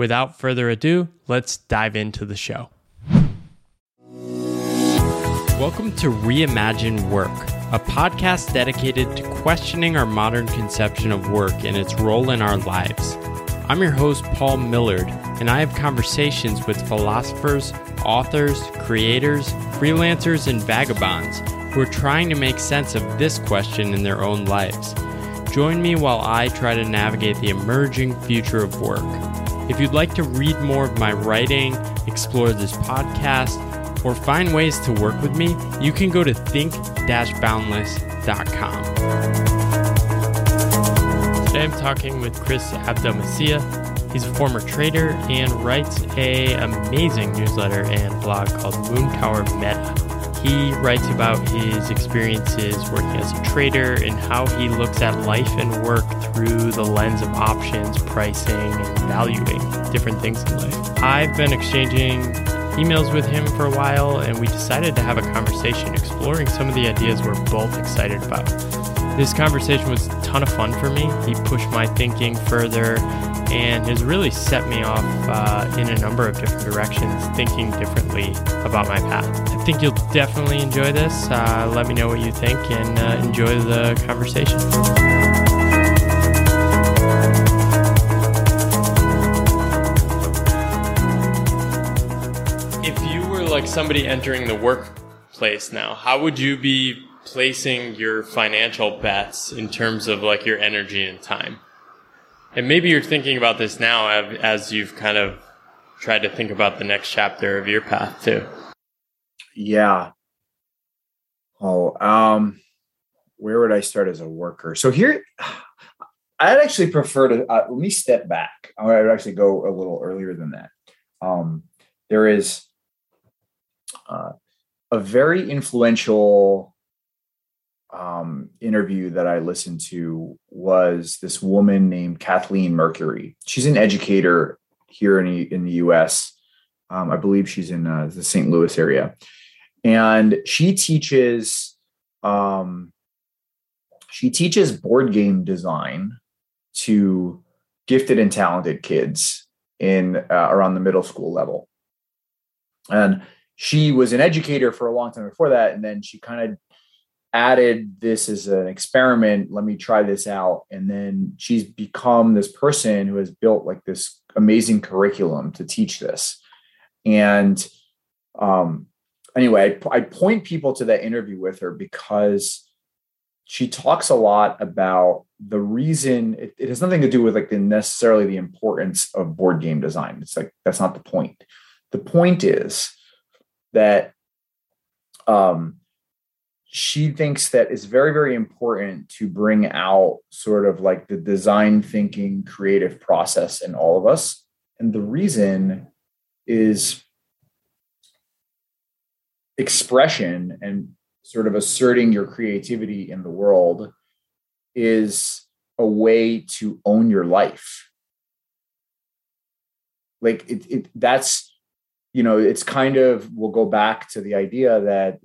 Without further ado, let's dive into the show. Welcome to Reimagine Work, a podcast dedicated to questioning our modern conception of work and its role in our lives. I'm your host, Paul Millard, and I have conversations with philosophers, authors, creators, freelancers, and vagabonds who are trying to make sense of this question in their own lives. Join me while I try to navigate the emerging future of work. If you'd like to read more of my writing, explore this podcast, or find ways to work with me, you can go to think-boundless.com. Today I'm talking with Kris Abdelmessih. He's a former trader and writes a amazing newsletter and blog called Moon Tower Meta. He writes about his experiences working as a trader and how he looks at life and work through the lens of options, pricing, and valuing different things in life. I've been exchanging emails with him for a while, and we decided to have a conversation exploring some of the ideas we're both excited about. This conversation was a ton of fun for me. He pushed my thinking further and has really set me off uh, in a number of different directions, thinking differently about my path. I think you'll definitely enjoy this. Uh, let me know what you think and uh, enjoy the conversation. Somebody entering the workplace now, how would you be placing your financial bets in terms of like your energy and time? And maybe you're thinking about this now as you've kind of tried to think about the next chapter of your path too. Yeah. Oh, um, where would I start as a worker? So here, I'd actually prefer to uh, let me step back. I would actually go a little earlier than that. Um, there is uh, a very influential um, interview that I listened to was this woman named Kathleen Mercury. She's an educator here in the, in the U.S. Um, I believe she's in uh, the St. Louis area, and she teaches um, she teaches board game design to gifted and talented kids in uh, around the middle school level, and she was an educator for a long time before that, and then she kind of added this as an experiment let me try this out. And then she's become this person who has built like this amazing curriculum to teach this. And um anyway I, I point people to that interview with her because she talks a lot about the reason it, it has nothing to do with like the necessarily the importance of board game design. It's like that's not the point. The point is that um she thinks that it's very very important to bring out sort of like the design thinking creative process in all of us. And the reason is expression and sort of asserting your creativity in the world is a way to own your life. Like it, it that's you know it's kind of we'll go back to the idea that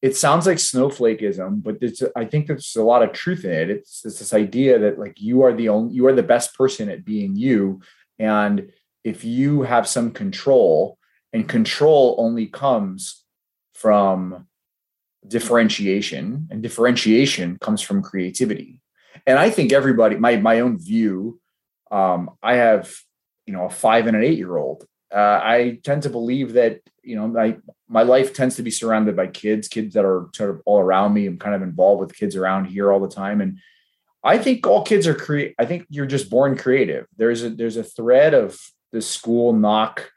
it sounds like snowflakeism, but it's, I think there's a lot of truth in it. It's, it's this idea that like you are the only, you are the best person at being you. And if you have some control and control only comes from differentiation and differentiation comes from creativity. And I think everybody, my, my own view, um, I have, you know, a five and an eight year old uh, I tend to believe that you know my my life tends to be surrounded by kids, kids that are sort of all around me. I'm kind of involved with kids around here all the time, and I think all kids are create. I think you're just born creative. There's a there's a thread of the school knock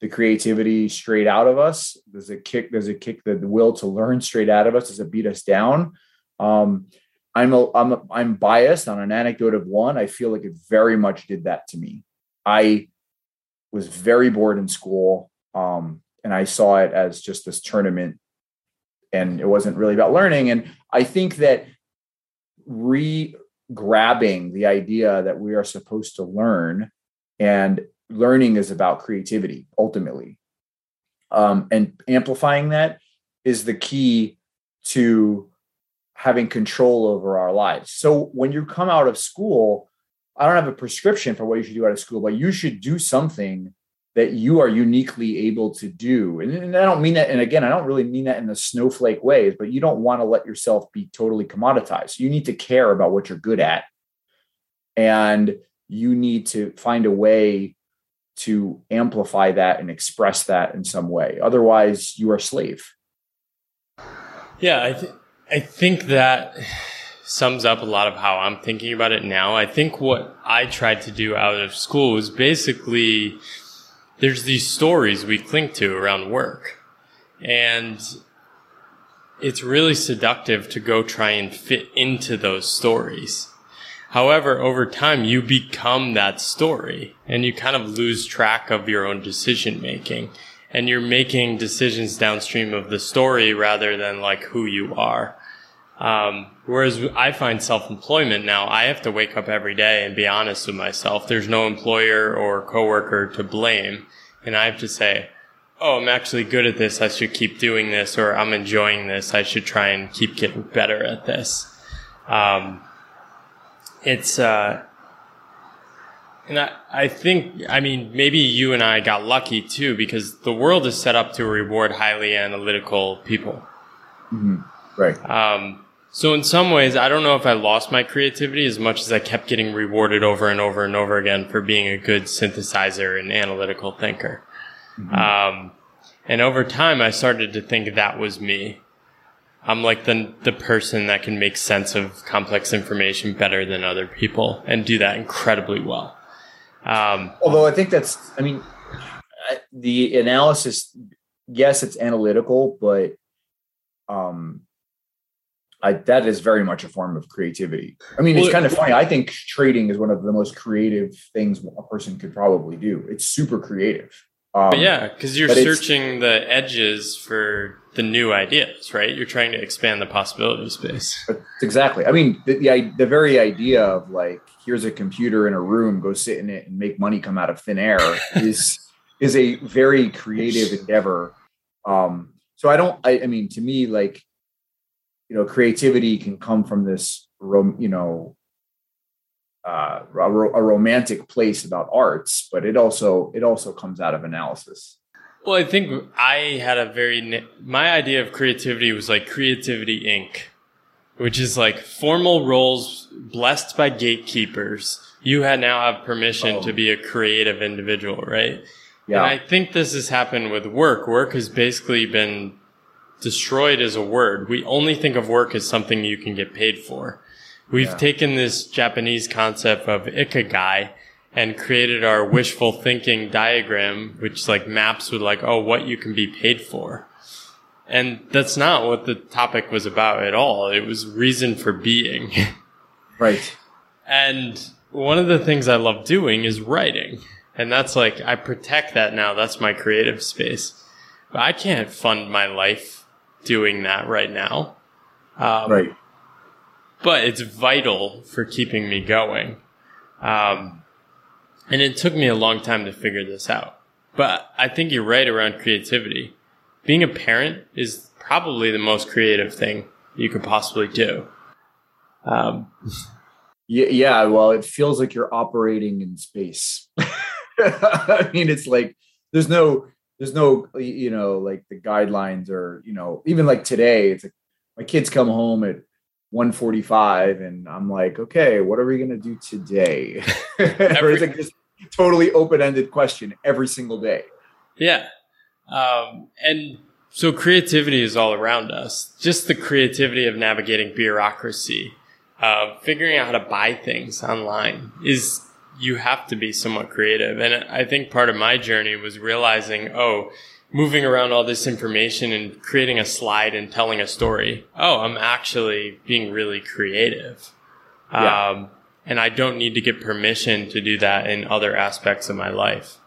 the creativity straight out of us. There's a kick. There's a kick the, the will to learn straight out of us. Does it beat us down? Um, I'm a, I'm a, I'm biased on an anecdote of one. I feel like it very much did that to me. I was very bored in school, um, and I saw it as just this tournament, and it wasn't really about learning. And I think that re grabbing the idea that we are supposed to learn and learning is about creativity ultimately um, and amplifying that is the key to having control over our lives so when you come out of school i don't have a prescription for what you should do out of school but you should do something that you are uniquely able to do and, and i don't mean that and again i don't really mean that in the snowflake ways but you don't want to let yourself be totally commoditized you need to care about what you're good at and you need to find a way to amplify that and express that in some way. Otherwise, you are a slave. Yeah, I, th- I think that sums up a lot of how I'm thinking about it now. I think what I tried to do out of school was basically there's these stories we cling to around work. And it's really seductive to go try and fit into those stories. However, over time, you become that story and you kind of lose track of your own decision making and you're making decisions downstream of the story rather than like who you are. Um, whereas I find self-employment now, I have to wake up every day and be honest with myself. There's no employer or coworker to blame. And I have to say, Oh, I'm actually good at this. I should keep doing this or I'm enjoying this. I should try and keep getting better at this. Um, it's uh and I, I think I mean maybe you and I got lucky too because the world is set up to reward highly analytical people. Mm-hmm. Right. Um, so in some ways, I don't know if I lost my creativity as much as I kept getting rewarded over and over and over again for being a good synthesizer and analytical thinker. Mm-hmm. Um, and over time, I started to think that was me. I'm like the the person that can make sense of complex information better than other people and do that incredibly well. Um, Although I think that's, I mean, the analysis, yes, it's analytical, but um, I, that is very much a form of creativity. I mean, well, it's kind of funny. I think trading is one of the most creative things a person could probably do. It's super creative. Um, yeah, because you're searching the edges for the new ideas, right? You're trying to expand the possibility space. Exactly. I mean, the, the, the very idea of like, here's a computer in a room, go sit in it and make money come out of thin air is is a very creative endeavor. Um, so I don't. I, I mean, to me, like, you know, creativity can come from this, you know, uh, a, a romantic place about arts, but it also it also comes out of analysis. Well, I think I had a very my idea of creativity was like creativity Inc., which is like formal roles blessed by gatekeepers. You had now have permission oh. to be a creative individual, right? Yeah. And I think this has happened with work. Work has basically been destroyed as a word. We only think of work as something you can get paid for. We've yeah. taken this Japanese concept of ikigai and created our wishful thinking diagram, which like maps with like, oh, what you can be paid for. And that's not what the topic was about at all. It was reason for being. Right. and one of the things I love doing is writing. And that's like, I protect that now. That's my creative space. But I can't fund my life doing that right now. Um, right but it's vital for keeping me going. Um, and it took me a long time to figure this out. But I think you're right around creativity. Being a parent is probably the most creative thing you could possibly do. Um, yeah, yeah, well, it feels like you're operating in space. I mean, it's like there's no, there's no, you know, like the guidelines or, you know, even like today, it's like my kids come home at 145 and i'm like okay what are we going to do today every, it's like just totally open-ended question every single day Yeah. Um, and so creativity is all around us. Just the creativity of navigating bureaucracy, uh, figuring out how to buy things online is you have to be somewhat creative. And I think part of my journey was realizing, oh, moving around all this information and creating a slide and telling a story. Oh, I'm actually being really creative. Yeah. Um, and I don't need to get permission to do that in other aspects of my life.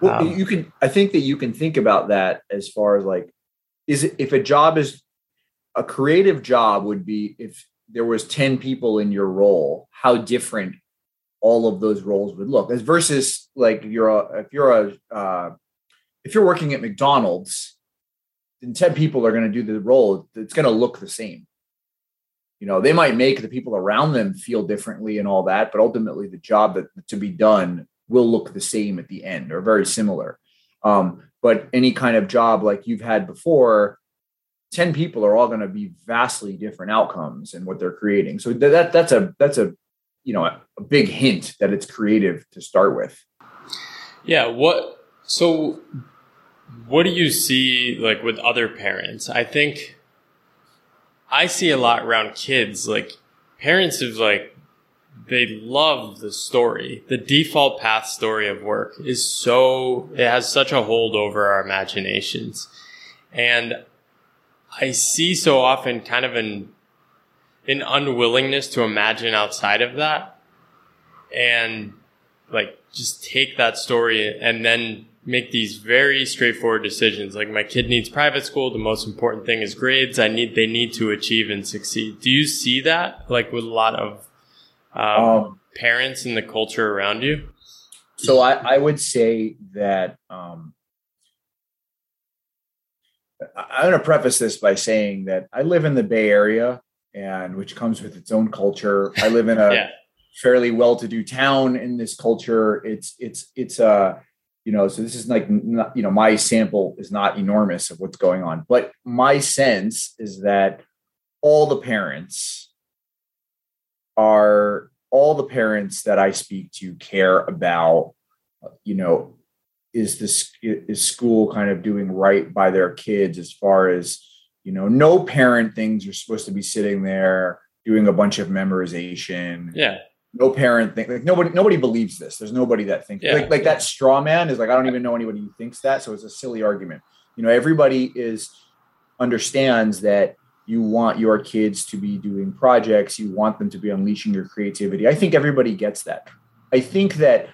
Well, um, you can, I think that you can think about that as far as like, is it, if a job is a creative job would be if there was 10 people in your role, how different all of those roles would look as versus like you're a, if you're a, uh, if you're working at McDonald's, then 10 people are going to do the role. It's going to look the same. You know, they might make the people around them feel differently and all that, but ultimately the job that to be done will look the same at the end or very similar. Um, but any kind of job like you've had before, 10 people are all going to be vastly different outcomes and what they're creating. So that that's a that's a you know a, a big hint that it's creative to start with. Yeah, what so what do you see like with other parents? I think I see a lot around kids, like parents of like they love the story. The default path story of work is so it has such a hold over our imaginations. And I see so often kind of an an unwillingness to imagine outside of that and like just take that story and then make these very straightforward decisions. Like my kid needs private school. The most important thing is grades. I need, they need to achieve and succeed. Do you see that like with a lot of um, um, parents in the culture around you? So I, I would say that, um, I'm going to preface this by saying that I live in the Bay Area and which comes with its own culture. I live in a yeah. fairly well-to-do town in this culture. It's, it's, it's a, uh, you know so this is like not, you know my sample is not enormous of what's going on but my sense is that all the parents are all the parents that i speak to care about you know is this is school kind of doing right by their kids as far as you know no parent things are supposed to be sitting there doing a bunch of memorization yeah no parent think like nobody nobody believes this. There's nobody that thinks yeah. like like that straw man is like I don't even know anybody who thinks that. So it's a silly argument. You know, everybody is understands that you want your kids to be doing projects, you want them to be unleashing your creativity. I think everybody gets that. I think that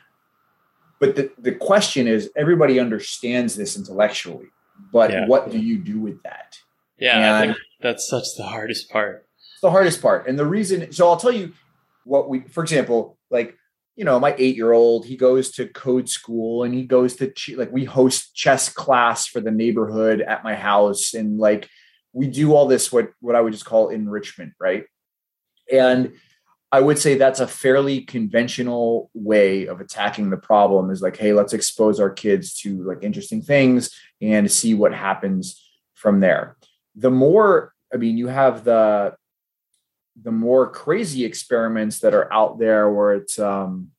but the, the question is everybody understands this intellectually, but yeah. what do you do with that? Yeah, and I think that's such the hardest part. It's the hardest part. And the reason so I'll tell you what we, for example, like, you know, my eight year old, he goes to code school and he goes to, like, we host chess class for the neighborhood at my house. And like, we do all this, what, what I would just call enrichment. Right. And I would say that's a fairly conventional way of attacking the problem is like, hey, let's expose our kids to like interesting things and see what happens from there. The more, I mean, you have the the more crazy experiments that are out there where it's um,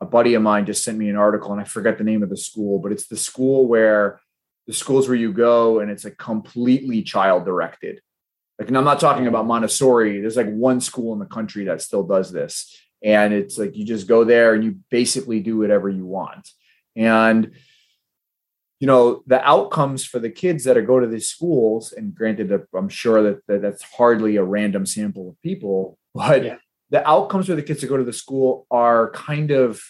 a buddy of mine just sent me an article and I forget the name of the school, but it's the school where the schools where you go and it's like completely child directed. Like, and I'm not talking about Montessori. There's like one school in the country that still does this. And it's like you just go there and you basically do whatever you want. And you know the outcomes for the kids that are go to these schools and granted i'm sure that, that that's hardly a random sample of people but yeah. the outcomes for the kids that go to the school are kind of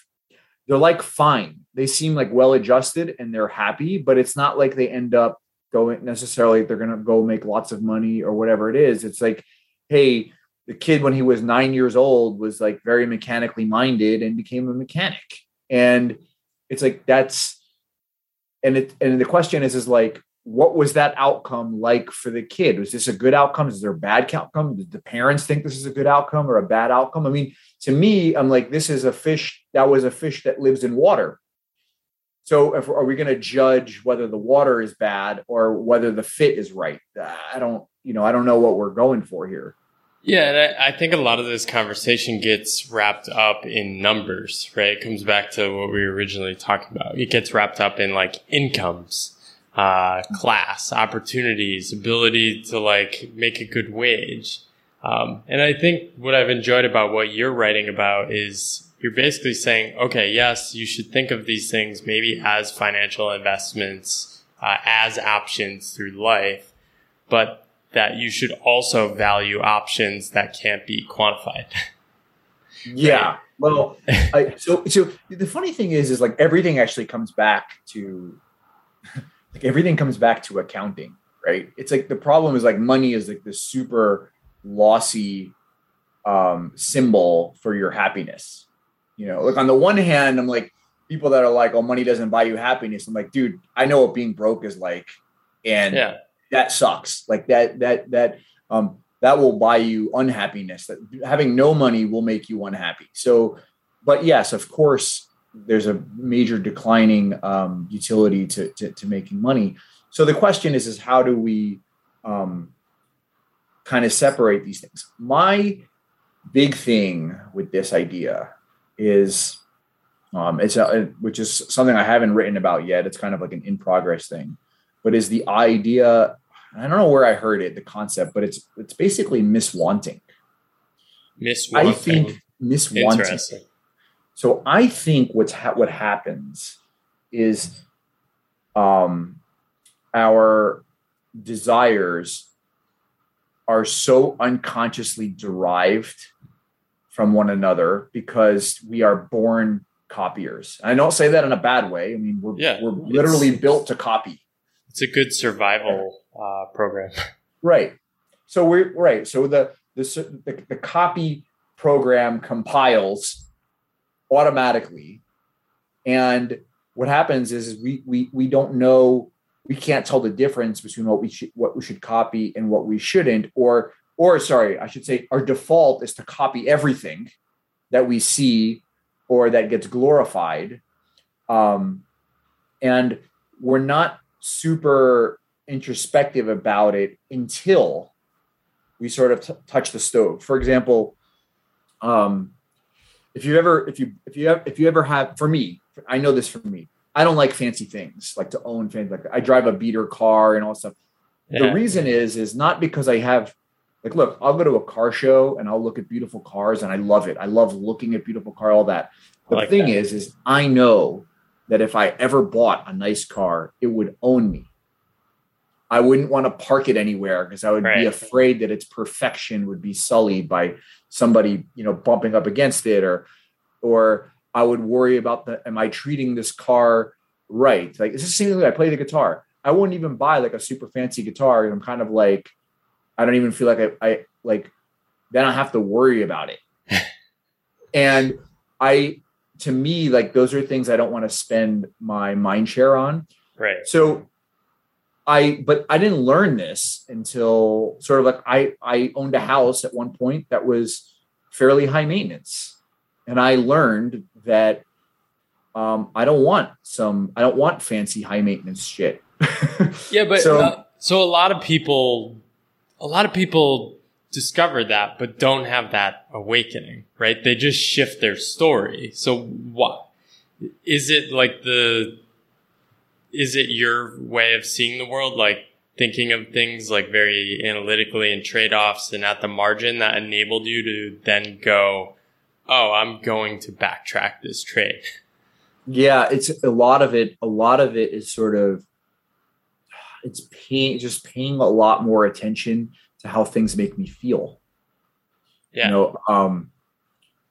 they're like fine. They seem like well adjusted and they're happy but it's not like they end up going necessarily they're going to go make lots of money or whatever it is. It's like hey the kid when he was nine years old was like very mechanically minded and became a mechanic. And it's like that's and it and the question is is like what was that outcome like for the kid? Was this a good outcome? Is there a bad outcome? Did the parents think this is a good outcome or a bad outcome? I mean to me i'm like this is a fish that was a fish that lives in water. So if, are we going to judge whether the water is bad or whether the fit is right? Uh, I don't you know i don't know what we're going for here Yeah, and I, I, think a lot of this conversation gets wrapped up in numbers, right? It comes back to what we were originally talking about. It gets wrapped up in like incomes, uh, class, opportunities, ability to like make a good wage. Um, and I think what I've enjoyed about what you're writing about is you're basically saying, okay, yes, you should think of these things maybe as financial investments, uh, as options through life, but that you should also value options that can't be quantified. yeah. Well, I, so so the funny thing is, is like everything actually comes back to like everything comes back to accounting, right? It's like the problem is like money is like this super lossy um, symbol for your happiness. You know, like on the one hand, I'm like people that are like, "Oh, money doesn't buy you happiness." I'm like, dude, I know what being broke is like, and yeah that sucks. Like that that that um that will buy you unhappiness. That having no money will make you unhappy. So, but yes, of course, there's a major declining um, utility to, to, to making money. So the question is, is how do we um, kind of separate these things? My big thing with this idea is, um, it's a, which is something I haven't written about yet. It's kind of like an in progress thing, but is the idea I don't know where I heard it, the concept, but it's it's basically miswanting. Miswanting. I think miswanting. So I think what's ha- what happens is um our desires are so unconsciously derived from one another because we are born copiers. And I don't say that in a bad way. I mean, we're yeah, we're literally built to copy. It's a good survival uh, program. Right. So we're right. So the, the the the copy program compiles automatically, and what happens is, is we we we don't know we can't tell the difference between what we should what we should copy and what we shouldn't or or sorry i should say our default is to copy everything that we see or that gets glorified um, and we're not super introspective about it until we sort of t- touch the stove. For example, um, if you ever, if you, if you have, if you ever have, for me, I know this for me, I don't like fancy things, like to own fancy. Like I drive a beater car and all stuff. Yeah. The reason is, is not because I have, like, look, I'll go to a car show and I'll look at beautiful cars and I love it. I love looking at beautiful car, all that. The like thing that. is, is I know that if I ever bought a nice car, it would own me. I wouldn't want to park it anywhere because I would right. be afraid that its perfection would be sullied by somebody, you know, bumping up against it or or I would worry about the am I treating this car right? Like it's the same thing I play the guitar. I wouldn't even buy like a super fancy guitar. I'm kind of like, I don't even feel like I, I like then I have to worry about it. and I to me, like those are things I don't want to spend my mind share on. Right. So I but I didn't learn this until sort of like I I owned a house at one point that was fairly high maintenance. And I learned that um, I don't want some I don't want fancy high maintenance shit. yeah, but so, uh, so a lot of people a lot of people discover that but don't have that awakening, right? They just shift their story. So what is it like the is it your way of seeing the world like thinking of things like very analytically and trade-offs and at the margin that enabled you to then go oh i'm going to backtrack this trade yeah it's a lot of it a lot of it is sort of it's paying just paying a lot more attention to how things make me feel yeah you know um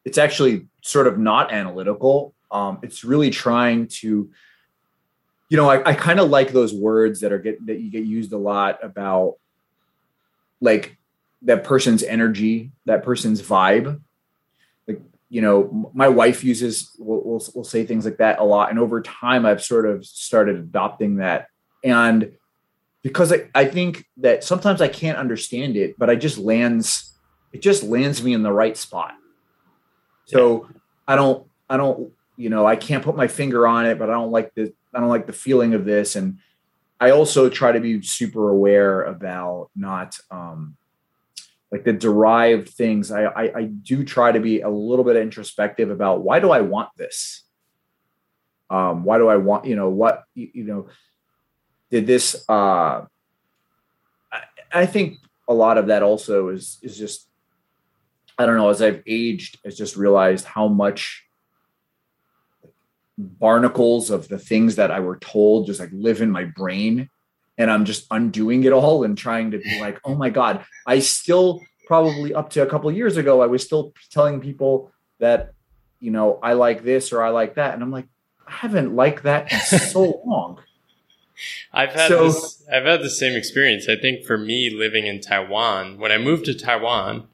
it's actually sort of not analytical um it's really trying to you know, I, I kind of like those words that are get that you get used a lot about like that person's energy, that person's vibe. Like, you know, my wife uses will will will say things like that a lot. And over time I've sort of started adopting that. And because I, I think that sometimes I can't understand it, but I just lands it just lands me in the right spot. So I don't I don't, you know, I can't put my finger on it, but I don't like the I don't like the feeling of this. And I also try to be super aware about not, um, like the derived things, I, I, I do try to be a little bit introspective about why do I want this? Um, why do I want, you know, what, you, you know, did this, uh, I, I think a lot of that also is, is just, I don't know, as I've aged, I just realized how much barnacles of the things that I were told just like live in my brain and I'm just undoing it all and trying to be like, oh my God, I still probably up to a couple years ago, I was still telling people that, you know, I like this or I like that. And I'm like, I haven't liked that in so long. I've had so, this, I've had the same experience. I think for me living in Taiwan, when I moved to Taiwan,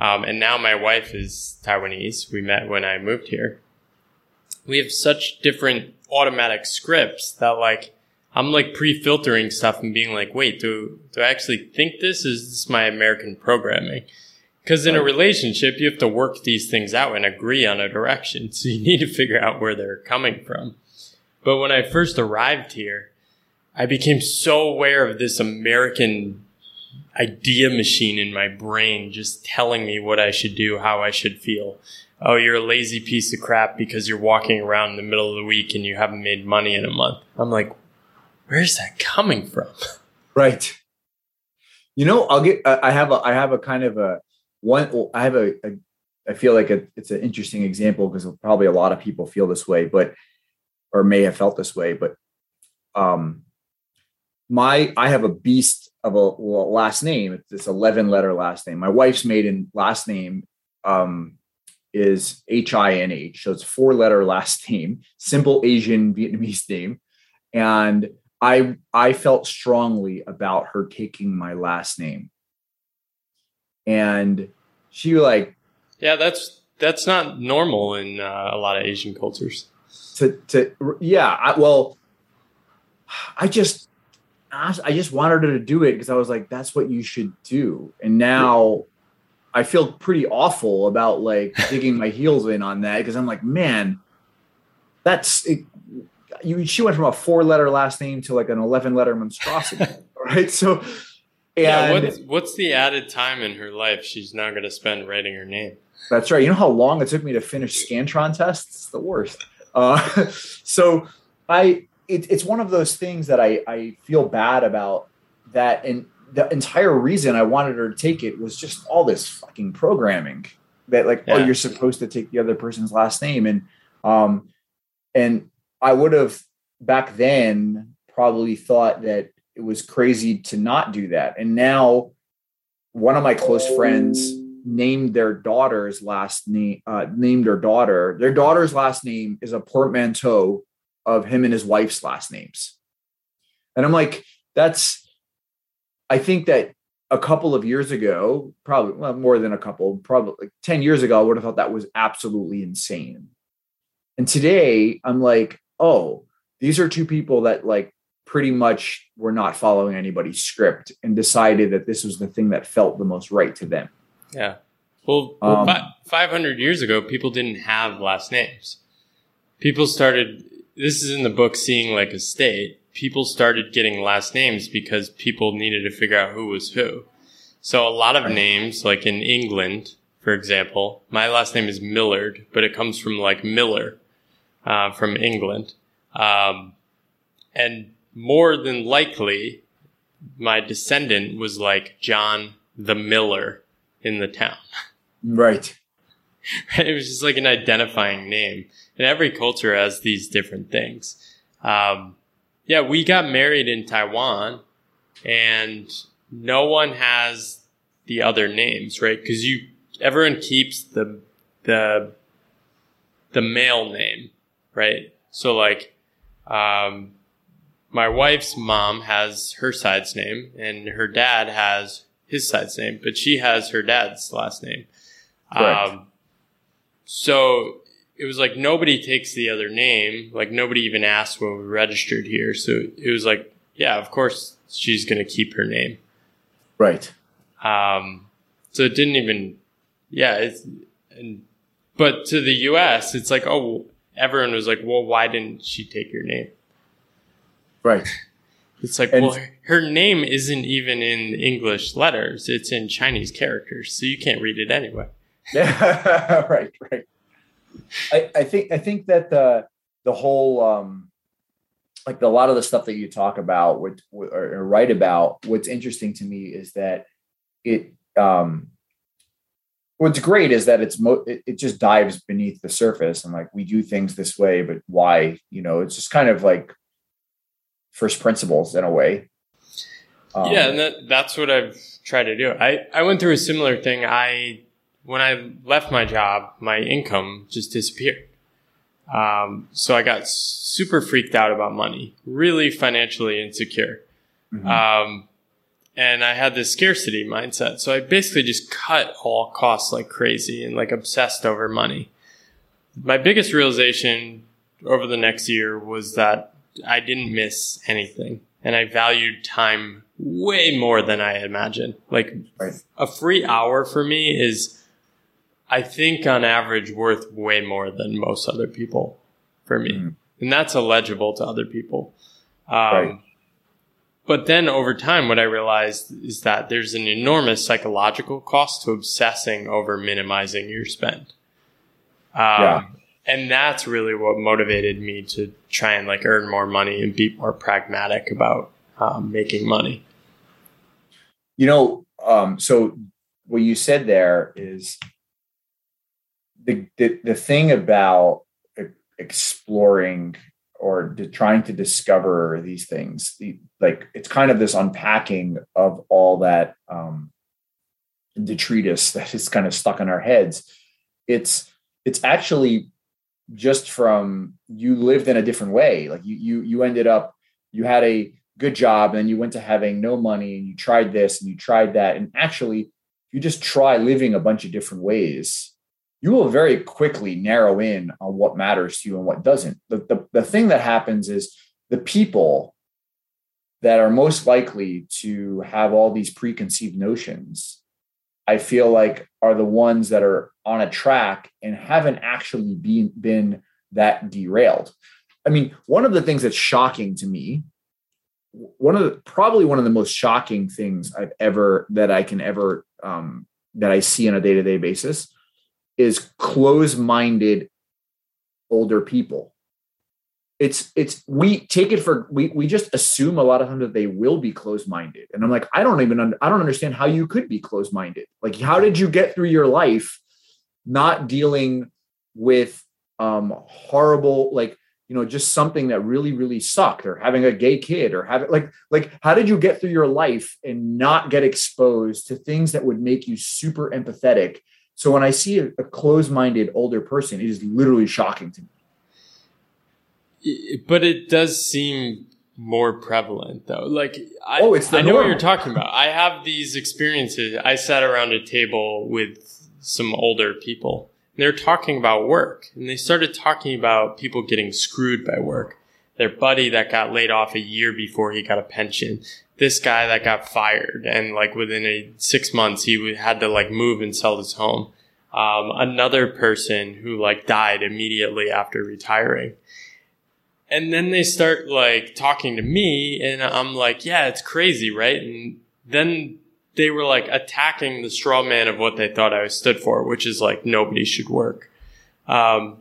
um, and now my wife is Taiwanese. We met when I moved here. We have such different automatic scripts that like I'm like pre-filtering stuff and being like, wait, do do I actually think this? Is this my American programming? Because in a relationship, you have to work these things out and agree on a direction. So you need to figure out where they're coming from. But when I first arrived here, I became so aware of this American idea machine in my brain just telling me what I should do, how I should feel. Oh, you're a lazy piece of crap because you're walking around in the middle of the week and you haven't made money in a month. I'm like, where's that coming from? Right. You know, I'll get. I have a. I have a kind of a one. I have a. a I feel like a, it's an interesting example because probably a lot of people feel this way, but or may have felt this way. But um, my I have a beast of a last name. It's this eleven letter last name. My wife's maiden last name um, is H I N H, so it's four letter last name, simple Asian Vietnamese name, and I I felt strongly about her taking my last name. And she like Yeah, that's that's not normal in uh, a lot of Asian cultures. To to yeah, I, well I just I just wanted her to do it because I was like that's what you should do. And now I feel pretty awful about like digging my heels in on that because I'm like, man, that's it, you she went from a four letter last name to like an 11 letter monstrosity. Right? So yeah what's, what's the added time in her life she's now going to spend writing her name? That's right. You know how long it took me to finish scantron tests? It's the worst. Uh, so i it, it's one of those things that i i feel bad about that and the entire reason i wanted her to take it was just all this fucking programming that like oh, yeah. oh you're supposed to take the other person's last name and um and I would have back then probably thought that it was crazy to not do that. And now one of my close friends named their daughter's last name, uh, named their daughter. Their daughter's last name is a portmanteau of him and his wife's last names. And I'm like, that's, I think that a couple of years ago, probably well, more than a couple, probably like 10 years ago, I would have thought that was absolutely insane. And today I'm like, oh, these are two people that like pretty much were not following anybody's script and decided that this was the thing that felt the most right to them. Yeah. Well, well um, 500 years ago, people didn't have last names. People started, this is in the book, Seeing Like a State. People started getting last names because people needed to figure out who was who. So a lot of names, like in England, for example, my last name is Millard, but it comes from like Miller uh, from England. Um, and more than likely, my descendant was like John the Miller in the town. Right. it was just like an identifying name. And every culture has these different things. Um, yeah, we got married in Taiwan and no one has the other names, right? Cause you, everyone keeps the, the, the male name right? So like, um, my wife's mom has her side's name and her dad has his side's name, but she has her dad's last name. Um, so it was like nobody takes the other name. Like nobody even asked when we registered here. So it was like, yeah, of course she's going to keep her name. Right. Um, so it didn't even, yeah. It's, and, but to the U.S., it's like, oh, everyone was like, well, why didn't she take your name? Right. It's like, And- well, her name isn't even in English letters; it's in Chinese characters, so you can't read it anyway. Yeah, right, right. I, I think I think that the the whole um like a lot of the stuff that you talk about what or write about, what's interesting to me is that it um what's great is that it's mo it, it just dives beneath the surface and like we do things this way, but why? You know, it's just kind of like first principles in a way. Um, yeah, and that, that's what I've tried to do. I, I went through a similar thing. I when I left my job, my income just disappeared. Um, so I got super freaked out about money, really financially insecure. mhm. Um, and I had this scarcity mindset. So I basically just cut all costs like crazy and like obsessed over money. My biggest realization over the next year was that I didn't miss anything and I valued time way more than I imagined. Like Right. a free hour for me is, I think on average worth way more than most other people for me. Mhm. And that's illegible to other people. Um, Right. But then over time, what I realized is that there's an enormous psychological cost to obsessing over minimizing your spend. Um, Yeah. And that's really what motivated me to try and like earn more money and be more pragmatic about um, making money. You know, um, so what you said there is the the, the thing about exploring or trying to discover these things. Like it's kind of this unpacking of all that um, detritus that is kind of stuck in our heads. It's it's actually just from you lived in a different way. Like you you you ended up you had a good job and you went to having no money and you tried this and you tried that and actually you just try living a bunch of different ways you will very quickly narrow in on what matters to you and what doesn't. The, the, the thing that happens is the people that are most likely to have all these preconceived notions i feel like are the ones that are on a track and haven't actually been been that derailed. I mean one of the things that's shocking to me one of the probably one of the most shocking things I've ever that I can ever um, that I see on a day to day basis is close minded older people. It's it's we take it for we we just assume a lot of times that they will be close minded, and I'm like I don't even I don't understand how you could be close minded. Like how did you get through your life not dealing with um horrible like you know just something that really really sucked or having a gay kid or having like like how did you get through your life and not get exposed to things that would make you super empathetic so when i see a, a closed-minded older person it is literally shocking to me But it does seem more prevalent though. Like I, Oh, it's the I know what you're talking about. I have these experiences. I sat around a table with some older people. And they're talking about work, and they started talking about people getting screwed by work. Their buddy that got laid off a year before he got a pension. This guy that got fired, and like within a six months, he had to like move and sell his home. Um, another person who like died immediately after retiring. And then they start like talking to me, and I'm like, yeah, it's crazy, right? And then they were like attacking the straw man of what they thought I stood for, which is like nobody should work. Um,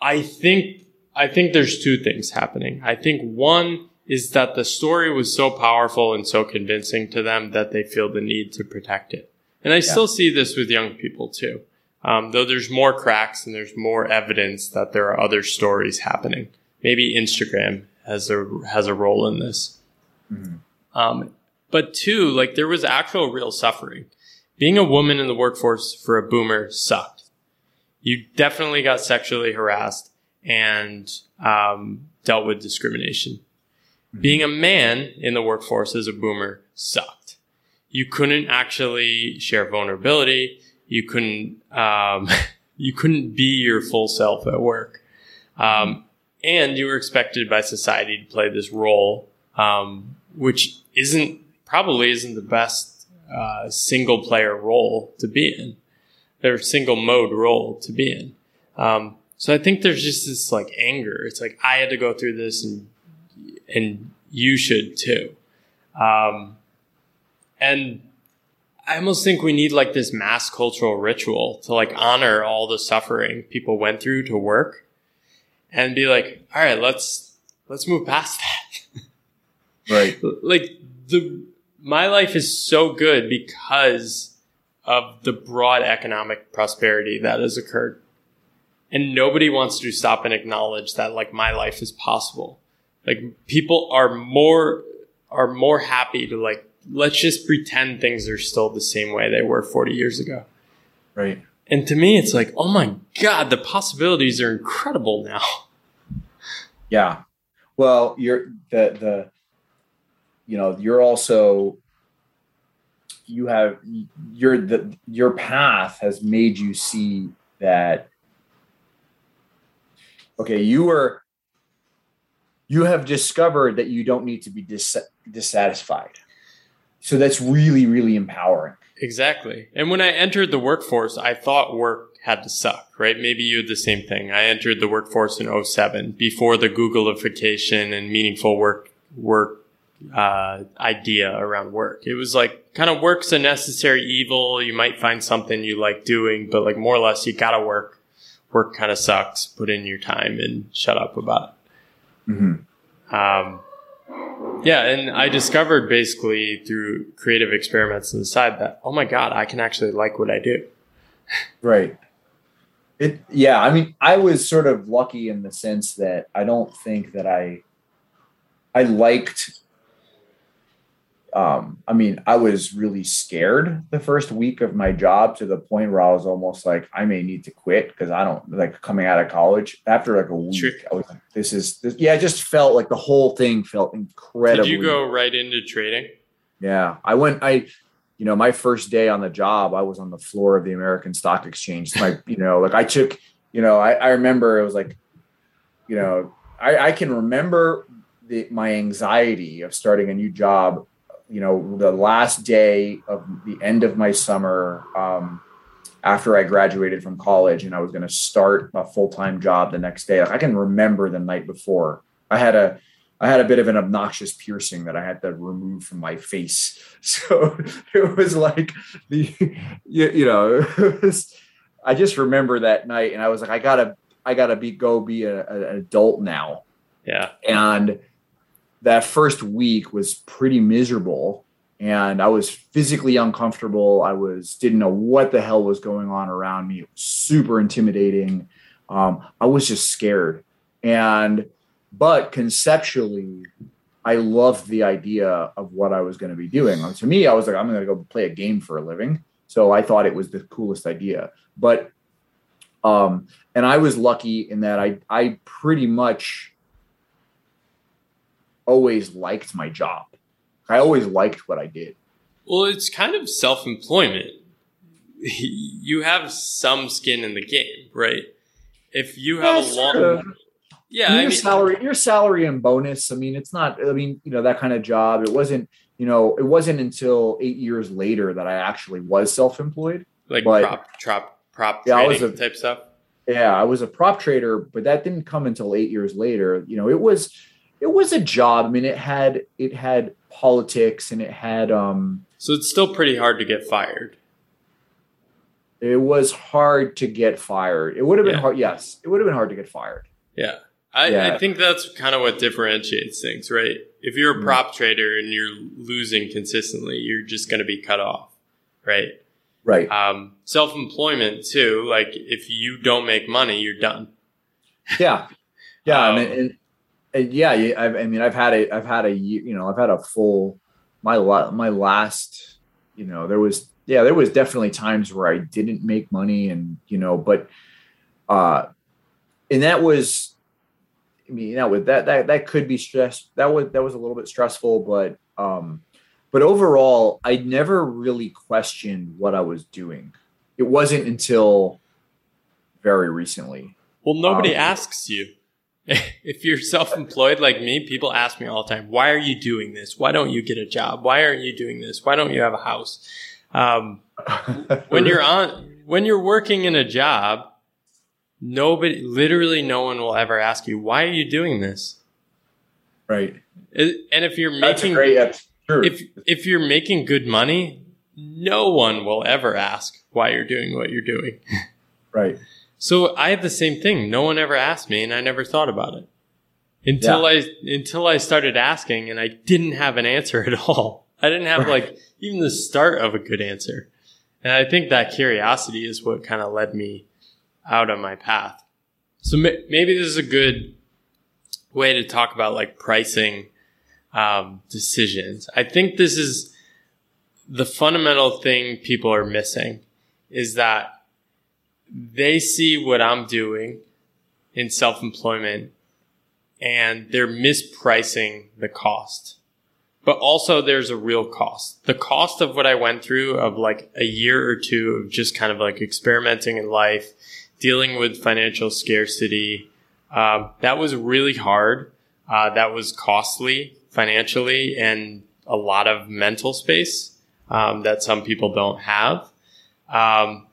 I think I think there's two things happening. I think one is that the story was so powerful and so convincing to them that they feel the need to protect it. And I still see this with young people too. Um, though there's more cracks and there's more evidence that there are other stories happening. Maybe Instagram has a has a role in this. Um, but two, like there was actual real suffering. Being a woman in the workforce for a boomer sucked. You definitely got sexually harassed and um, dealt with discrimination. Being a man in the workforce as a boomer sucked. You couldn't actually share vulnerability. You couldn't um, you couldn't be your full self at work, um, and you were expected by society to play this role, um, which isn't probably isn't the best uh, single player role to be in, or single mode role to be in. Um, so I think there's just this like anger. It's like I had to go through this, and and you should too. Um, and I almost think we need like this mass cultural ritual to like honor all the suffering people went through to work and be like, all right, let's, let's move past that. Right. like the, my life is so good because of the broad economic prosperity that has occurred. And nobody wants to stop and acknowledge that like my life is possible. Like people are more, are more happy to like let's just pretend things are still the same way they were 40 years ago. Right. And to me, it's like, oh my God, the possibilities are incredible now. Yeah. Well, you're the, the, you know, you're also, you have, your, the, your path has made you see that, okay, you were, you have discovered that you don't need to be dis- dissatisfied so that's really, really empowering. Exactly. And when I entered the workforce, I thought work had to suck, right? Maybe you had the same thing. I entered the workforce in 07 before the Googleification and meaningful work, work, uh, idea around work. It was like kind of work's a necessary evil. You might find something you like doing, but like more or less you gotta work. Work kind of sucks. Put in your time and shut up about it. Mm-hmm. Um, yeah, and I discovered basically through creative experiments inside that oh my god, I can actually like what I do. Right. It yeah, I mean, I was sort of lucky in the sense that I don't think that I I liked um, I mean, I was really scared the first week of my job to the point where I was almost like, I may need to quit because I don't like coming out of college after like a week. Sure. I was like, this is this, yeah, I just felt like the whole thing felt incredible. Did you go right into trading? Yeah, I went. I, you know, my first day on the job, I was on the floor of the American Stock Exchange. My, you know, like I took, you know, I, I remember it was like, you know, I, I can remember the, my anxiety of starting a new job you know, the last day of the end of my summer um, after I graduated from college and I was going to start a full time job the next day. Like I can remember the night before. I had a I had a bit of an obnoxious piercing that I had to remove from my face. So it was like the you, you know was, I just remember that night and I was like I gotta I gotta be go be a, a, an adult now. Yeah. And that first week was pretty miserable and I was physically uncomfortable. I was didn't know what the hell was going on around me. It was super intimidating. Um, I was just scared. And but conceptually, I loved the idea of what I was going to be doing. To me, I was like, I'm going to go play a game for a living. So I thought it was the coolest idea. But um, and I was lucky in that I I pretty much always liked my job. I always liked what I did. Well, it's kind of self employment. You have some skin in the game, right? If you have yeah, a long, sort of. yeah, your I mean, salary, your salary and bonus. I mean, it's not. I mean, you know, that kind of job. It wasn't. You know, it wasn't until eight years later that I actually was self employed. Like but, prop, prop, prop yeah, trading a, type stuff. Yeah, I was a prop trader, but that didn't come until eight years later. You know, it was it was a job. I mean, it had it had politics and it had um So it's still pretty hard to get fired. It was hard to get fired. It would have been yeah. hard. Yes, it would have been hard to get fired. Yeah. I, yeah. I think that's kind of what differentiates things, right? If you're a mm-hmm. prop trader and you're losing consistently, you're just going to be cut off, right? Right. Um, self employment too. Like if you don't make money, you're done. Yeah. Yeah. um, and, yeah, I, I mean, I've had a, I've had a, you know, I've had a full, my my last, you know, there was, yeah, there was definitely times where I didn't make money, and you know, but, uh, and that was, I mean, that was that that that could be stress. That was that was a little bit stressful, but, um, but overall, I never really questioned what I was doing. It wasn't until very recently. Well, nobody um, asks you. if you're self-employed like me, people ask me all the time, "Why are you doing this? Why don't you get a job? Why aren't you doing this? Why don't you have a house?" Um, when you're on, when you're working in a job, nobody, literally, no one will ever ask you, "Why are you doing this?" Right. And if you're making great. True. if if you're making good money, no one will ever ask why you're doing what you're doing. right. So I have the same thing. No one ever asked me, and I never thought about it until I until I started asking, and I didn't have an answer at all. I didn't have like even the start of a good answer, and I think that curiosity is what kind of led me out on my path. So ma- maybe this is a good way to talk about like pricing um, decisions. I think this is the fundamental thing people are missing is that they see what I'm doing in self employment and they're mispricing the cost. But also there's a real cost. The cost of what I went through of like a year or two of just kind of like experimenting in life, dealing with financial scarcity. Um, that was really hard. Uh, that was costly financially and a lot of mental space um, that some people don't have. Um,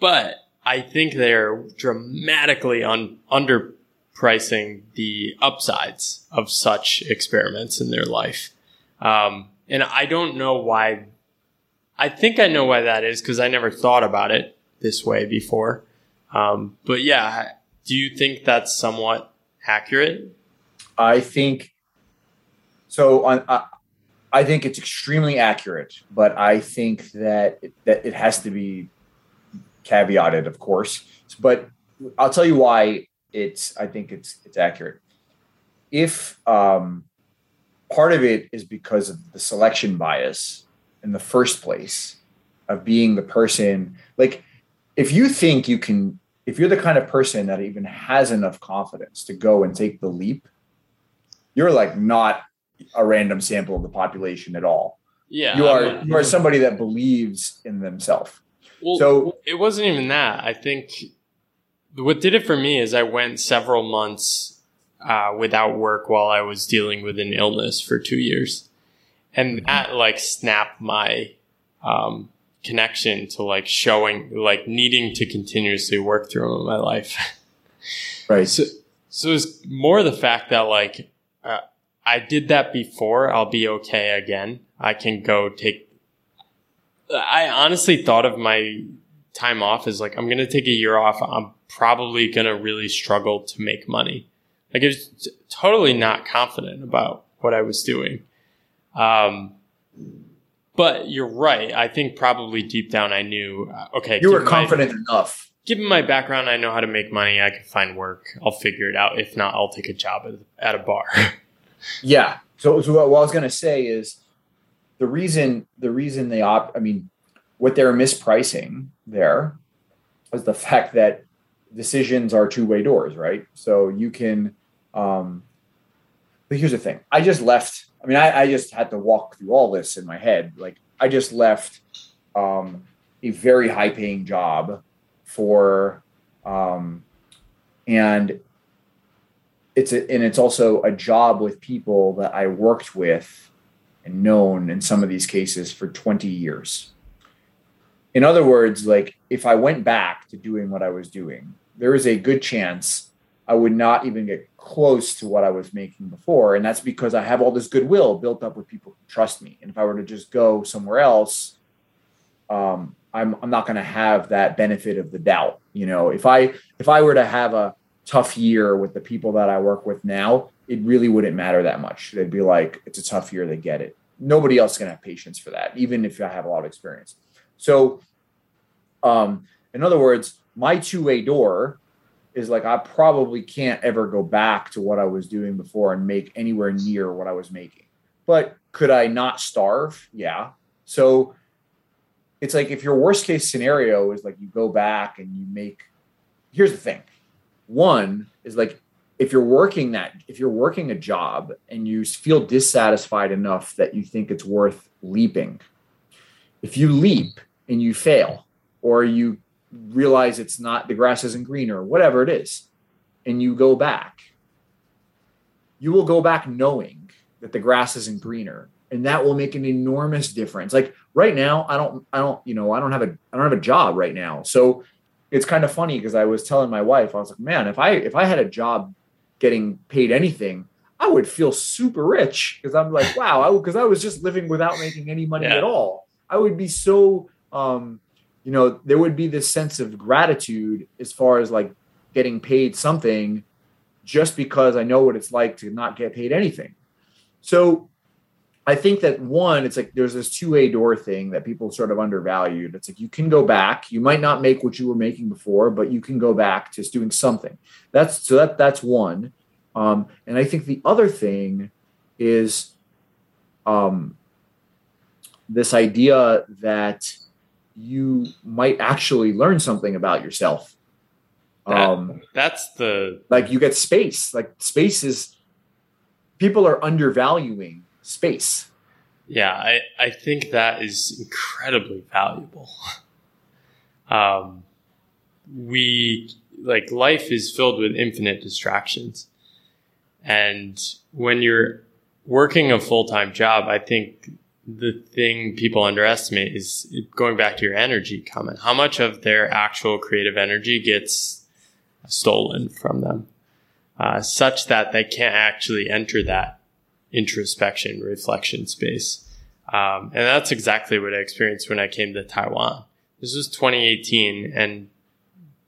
but I think they're dramatically un- underpricing the upsides of such experiments in their life. Um, and I don't know why. I think I know why that is because I never thought about it this way before. Um, but yeah, do you think that's somewhat accurate? I think so. On, uh, I think it's extremely accurate, but I think that it, that it has to be caveated, of course. But I'll tell you why it's. I think it's it's accurate. If um, part of it is because of the selection bias in the first place of being the person, like if you think you can, if you're the kind of person that even has enough confidence to go and take the leap, you're like not a random sample of the population at all. Yeah, You are I'm- you are somebody that believes in themselves. Well, So- it wasn't even that. I think what did it for me is I went several months uh, without work while I was dealing with an illness for two years, and that like snapped my um, connection to like showing like needing to continuously work through in my life. Right. So, so it's more the fact that like uh, I did that before. I'll be okay again. I can go take. I honestly thought of my time off as like I'm gonna take a year off. I'm probably gonna really struggle to make money. Like I was t- totally not confident about what I was doing. Um, but you're right. I think probably deep down I knew. uh, Okay, You were given my- confident enough. given my background, I know how to make money. I can find work. I'll figure it out. If not, I'll take a job at, at a bar. Yeah. So, so what I was going to say is the reason the reason they opt. I mean, what they're mispricing there is the fact that decisions are two way doors, right? So you can. Um, but here's the thing: I just left. I mean, I, I just had to walk through all this in my head. Like, I just left um, a very high paying job for, um, and it's a, and it's also a job with people that I worked with and known in some of these cases for 20 years. In other words, like if I went back to doing what I was doing, there is a good chance I would not even get close to what I was making before. And that's because I have all this goodwill built up with people who trust me. And if I were to just go somewhere else, um, I'm, I'm not going to have that benefit of the doubt. You know, if I, if I were to have a tough year with the people that I work with now, it really wouldn't matter that much. They'd be like, it's a tough year, they get it. Nobody else is going to have patience for that, even if I have a lot of experience. So, um, in other words, my two way door is like, I probably can't ever go back to what I was doing before and make anywhere near what I was making. But could I not starve? Yeah. So, it's like if your worst case scenario is like you go back and you make, here's the thing one is like if you're working that if you're working a job and you feel dissatisfied enough that you think it's worth leaping if you leap and you fail or you realize it's not the grass isn't greener whatever it is and you go back you will go back knowing that the grass isn't greener and that will make an enormous difference. Like right now i don't i don't you know i don't have a i don't have a job right now. So it's kind of funny because I was telling my wife, I was like, man, if I if I had a job getting paid anything, I would feel super rich because I'm like, wow, because I, I, was just living without making any money yeah. at all. I would be so, um, you know, there would be this sense of gratitude as far as like getting paid something just because I know what it's like to not get paid anything. So I think that one, it's like there's this two-way door thing that people sort of undervalued. It's like you can go back. You might not make what you were making before, but you can go back to doing something. That's so that that's one. Um, and I think the other thing is um, this idea that you might actually learn something about yourself. That, um, that's the like you get space. Like space is people are undervaluing space. Yeah, I, I think that is incredibly valuable. Um, we like life is filled with infinite distractions. And when you're working a full time job, I think the thing people underestimate is going back to your energy comment. How much of their actual creative energy gets stolen from them, uh, such that they can't actually enter that introspection, reflection space. Um, and that's exactly what I experienced when I came to Taiwan. This was 2018 and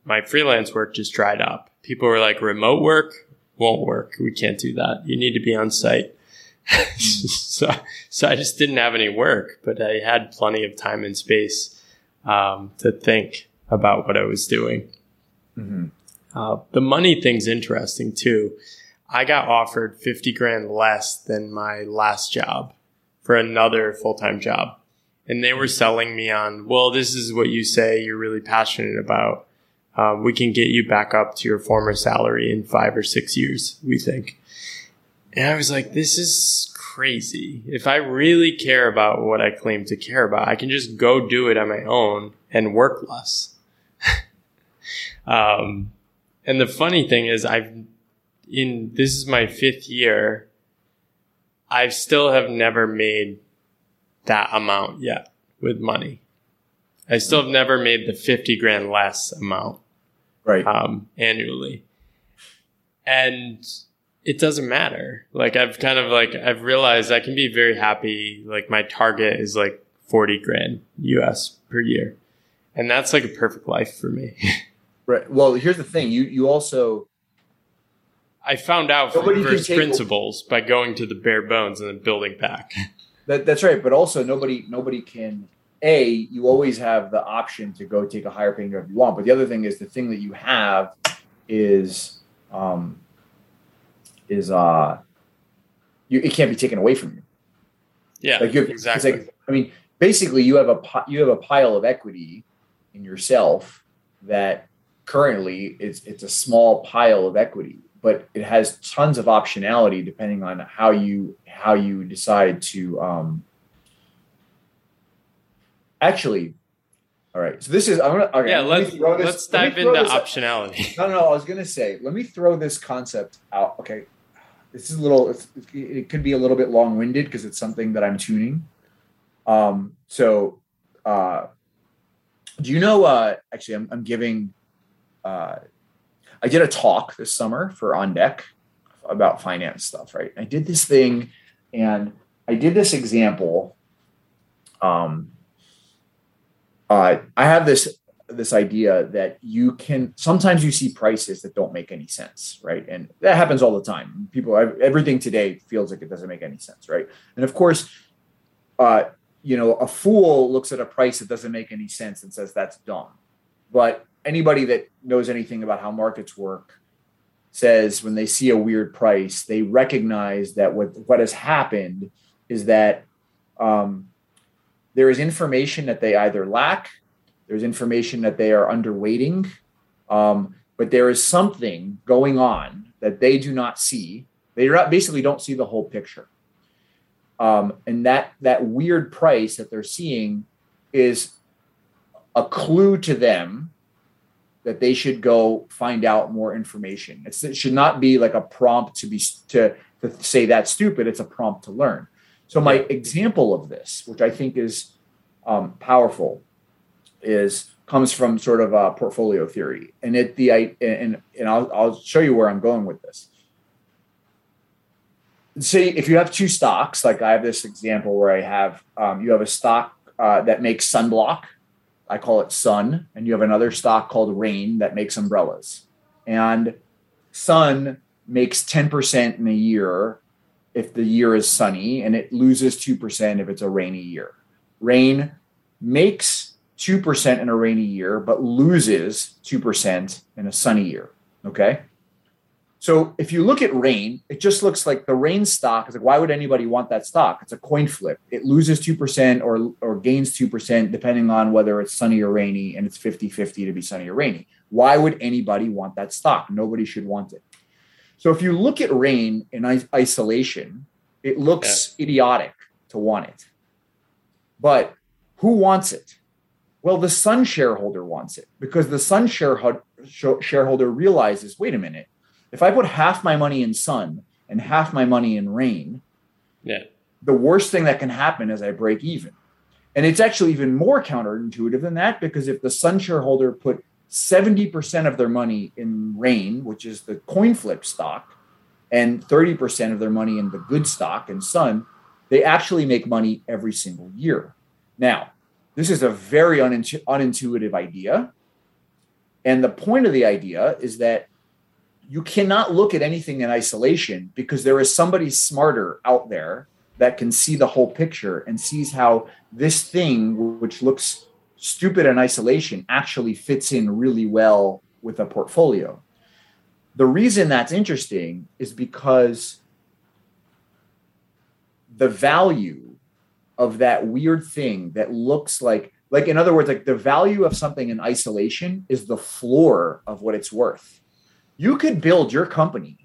my freelance work just dried up. People were like, remote work won't work. We can't do that. You need to be on site. so, so I just didn't have any work, but I had plenty of time and space um, to think about what I was doing. Mm-hmm. Uh, the money thing's interesting too. I got offered 50 grand less than my last job for another full time job. And they were selling me on, well, this is what you say you're really passionate about. Um, we can get you back up to your former salary in five or six years, we think. And I was like, this is crazy. If I really care about what I claim to care about, I can just go do it on my own and work less. um, and the funny thing is, I've in this is my fifth year. I still have never made that amount yet with money. I still have never made the 50 grand less amount right um, annually. And it doesn't matter. Like I've kind of like I've realized I can be very happy. Like my target is like 40 grand US per year. And that's like a perfect life for me. right. Well, here's the thing. You you also I found out from first principles by going to the bare bones and then building back. That, that's right. But also nobody nobody can a you always have the option to go take a higher paying job if you want. But the other thing is the thing that you have is um is uh you it can't be taken away from you. Yeah, like you have, exactly. Like, I mean, basically, you have a you have a pile of equity in yourself that currently it's it's a small pile of equity but it has tons of optionality depending on how you how you decide to um, actually all right so this is i'm gonna okay, yeah let's this, let's dive into optionality. No, no no i was gonna say let me throw this concept out okay. This is a little it could be a little bit long-winded because it's something that i'm tuning. Um so uh do you know uh actually i'm, I'm giving uh I did a talk this summer for On Deck about finance stuff, right? I did this thing and I did this example. Um, uh, I have this this idea that you can sometimes you see prices that don't make any sense, right? And that happens all the time. People, everything today feels like it doesn't make any sense, right? And of course, uh, you know, a fool looks at a price that doesn't make any sense and says that's dumb. But anybody that knows anything about how markets work says when they see a weird price, they recognize that what what has happened is that um, there is information that they either lack, there's information that they are underweighting, um, but there is something going on that they do not see. They basically don't see the whole picture, um, and that that weird price that they're seeing is a clue to them that they should go find out more information. It's, it should not be like a prompt to be to, to say that's stupid. It's a prompt to learn. So my example of this, which I think is um, powerful, is comes from sort of a portfolio theory, and it the I and and I'll I'll show you where I'm going with this. say if you have two stocks, like I have this example where I have um, you have a stock uh, that makes sunblock, I call it Sun, and you have another stock called Rain that makes umbrellas. And Sun makes 10% in a year if the year is sunny, and it loses 2% if it's a rainy year. Rain makes 2% in a rainy year, but loses 2% in a sunny year. Okay. So if you look at rain, it just looks like the rain stock is like, why would anybody want that stock? It's a coin flip. It loses 2% or, or gains 2% depending on whether it's sunny or rainy, and it's 50 50 to be sunny or rainy. Why would anybody want that stock? Nobody should want it. So if you look at rain in isolation, it looks yeah. idiotic to want it. But who wants it? Well, the Sun shareholder wants it because the Sun shareholder realizes wait a minute if I put half my money in sun and half my money in rain, yeah, the worst thing that can happen is I break even. And it's actually even more counterintuitive than that because if the sun shareholder put 70% of their money in rain, which is the coin flip stock, and 30% of their money in the good stock and sun, they actually make money every single year. Now, this is a very unintu- unintuitive idea. And the point of the idea is that you cannot look at anything in isolation because there is somebody smarter out there that can see the whole picture and sees how this thing which looks stupid in isolation actually fits in really well with a portfolio. The reason that's interesting is because the value of that weird thing that looks like like in other words like the value of something in isolation is the floor of what it's worth you could build your company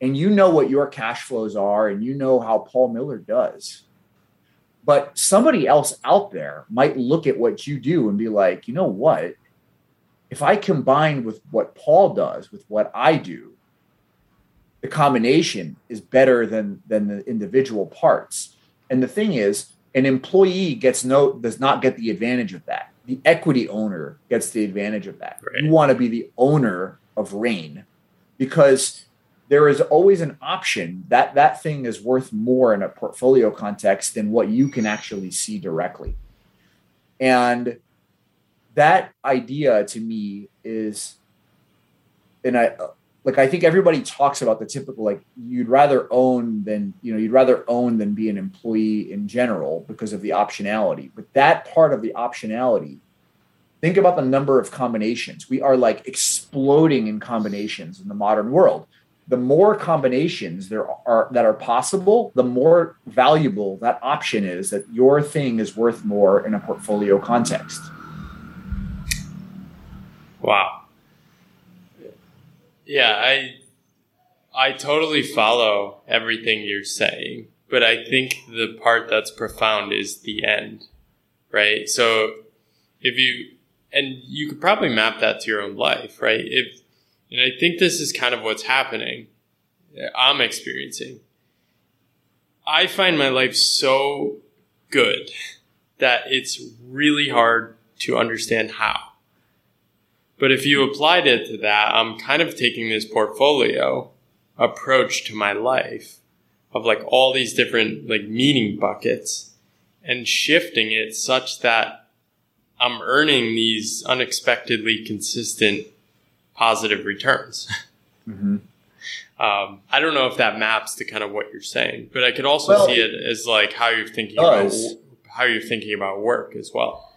and you know what your cash flows are and you know how Paul Miller does. But somebody else out there might look at what you do and be like, you know what? If I combine with what Paul does with what I do, the combination is better than than the individual parts. And the thing is, an employee gets no does not get the advantage of that. The equity owner gets the advantage of that. Right. You want to be the owner of rain because there is always an option that that thing is worth more in a portfolio context than what you can actually see directly. And that idea to me is, and I uh, like, I think everybody talks about the typical, like you'd rather own than, you know, you'd rather own than be an employee in general because of the optionality. But that part of the optionality Think about the number of combinations. We are like exploding in combinations in the modern world. The more combinations there are that are possible, the more valuable that option is that your thing is worth more in a portfolio context. Wow. Yeah, I I totally follow everything you're saying, but I think the part that's profound is the end, right? So if you and you could probably map that to your own life, right? If and I think this is kind of what's happening. Uh, I'm experiencing. I find my life so good that it's really hard to understand how. But if you applied it to that, I'm kind of taking this portfolio approach to my life of like all these different like meaning buckets and shifting it such that I'm earning these unexpectedly consistent positive returns. Mm-hmm. Um, I don't know if that maps to kind of what you're saying, but I could also well, see it as like how you're thinking about how you're thinking about work as well.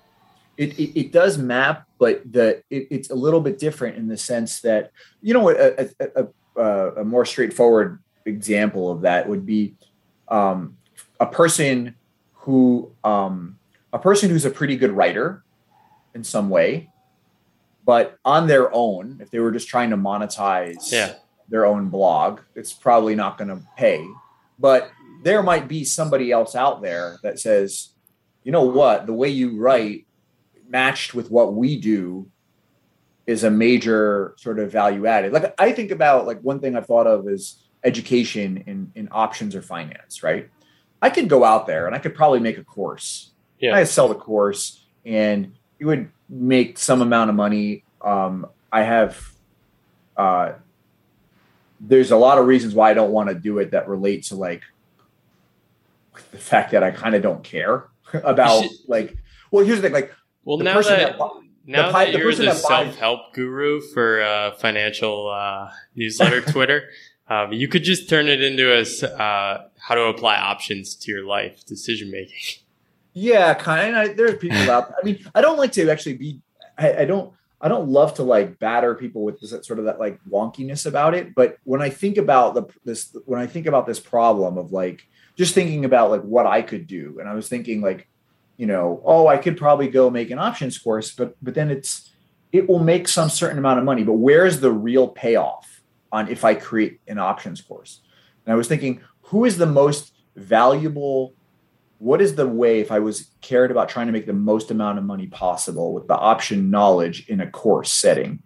It, it, it does map, but the it, it's a little bit different in the sense that you know a, a, a, a more straightforward example of that would be um, a person who um, a person who's a pretty good writer in some way, but on their own, if they were just trying to monetize yeah. their own blog, it's probably not going to pay. But there might be somebody else out there that says, you know what, the way you write matched with what we do is a major sort of value added. Like I think about like one thing I've thought of is education in in options or finance, right? I could go out there and I could probably make a course. Yeah. I sell the course and you would make some amount of money. Um, I have uh, there's a lot of reasons why I don't want to do it that relate to like the fact that I kind of don't care about should, like. Well, here's the thing. Like, well, now that, that now the, that you're the, the self-help guru for uh, financial uh, newsletter Twitter, um, you could just turn it into a uh, how to apply options to your life decision making. Yeah, kind of. there are people out. I mean, I don't like to actually be. I, I don't. I don't love to like batter people with this sort of that like wonkiness about it. But when I think about the this, when I think about this problem of like just thinking about like what I could do, and I was thinking like, you know, oh, I could probably go make an options course, but but then it's it will make some certain amount of money. But where's the real payoff on if I create an options course? And I was thinking, who is the most valuable what is the way if i was cared about trying to make the most amount of money possible with the option knowledge in a course setting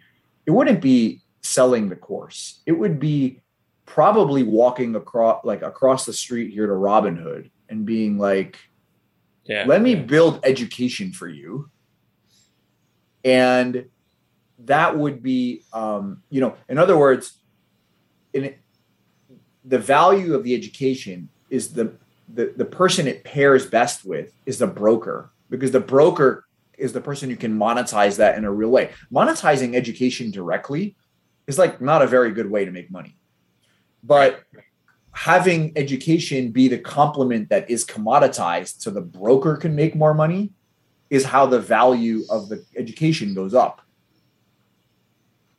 it wouldn't be selling the course. It would be probably walking across like across the street here to robinhood and being like yeah, let me yeah. build education for you. And that would be um, you know in other words in the value of the education is the the, the person it pairs best with is the broker because the broker is the person who can monetize that in a real way. Monetizing education directly is like not a very good way to make money. But having education be the complement that is commoditized so the broker can make more money is how the value of the education goes up.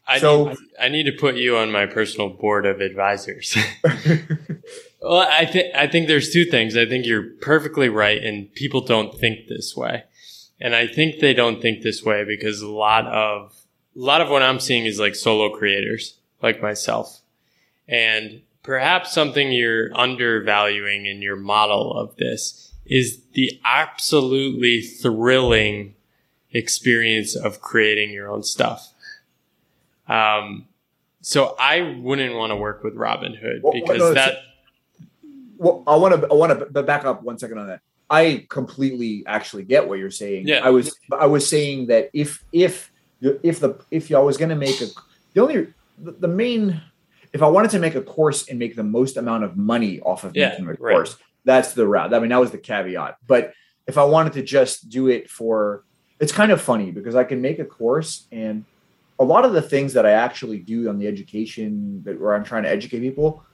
I so, need, I need to put you on my personal board of advisors. well, I think I think there's two things. I think you're perfectly right, and people don't think this way, and I think they don't think this way because a lot of a lot of what I'm seeing is like solo creators, like myself, and perhaps something you're undervaluing in your model of this is the absolutely thrilling experience of creating your own stuff um, so I wouldn't want to work with Robinhood well, because no, that. Well, I want to I want to back up one second on that. I completely actually get what you're saying. Yeah. I was I was saying that if if if the if I was going to make a the only the, the, main if I wanted to make a course and make the most amount of money off of yeah, making a right. course, that's the route. I mean, that was the caveat. But if I wanted to just do it for, it's kind of funny because I can make a course and a lot of the things that I actually do on the education that where I'm trying to educate people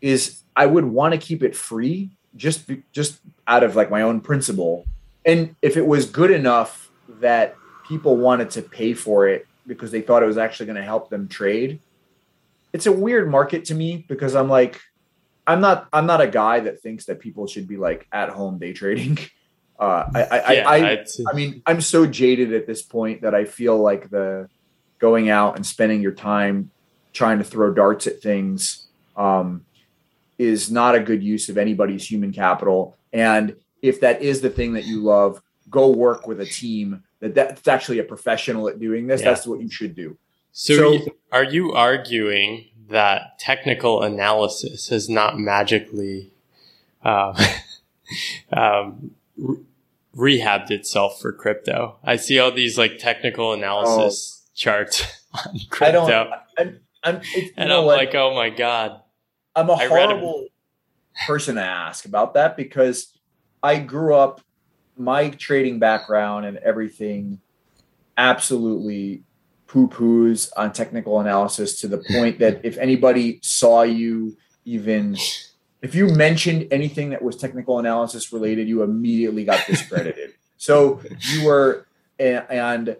is I would want to keep it free just just out of like my own principle. And if it was good enough that people wanted to pay for it because they thought it was actually going to help them trade, it's a weird market to me because I'm like I'm not I'm not a guy that thinks that people should be like at home day trading. Uh, I I, yeah, I, I, I mean I'm so jaded at this point that I feel like the going out and spending your time trying to throw darts at things um, is not a good use of anybody's human capital. And if that is the thing that you love, go work with a team that that's actually a professional at doing this. Yeah. That's what you should do. So, so, are you arguing that technical analysis has not magically uh, um, re- rehabbed itself for crypto? I see all these like technical analysis. Oh chart on crypto. I don't. I'm, I'm, and I'm like, oh my god. I'm a horrible person to ask about that because I grew up, my trading background and everything, absolutely poo poos on technical analysis to the point that if anybody saw you even if you mentioned anything that was technical analysis related, you immediately got discredited. so you were and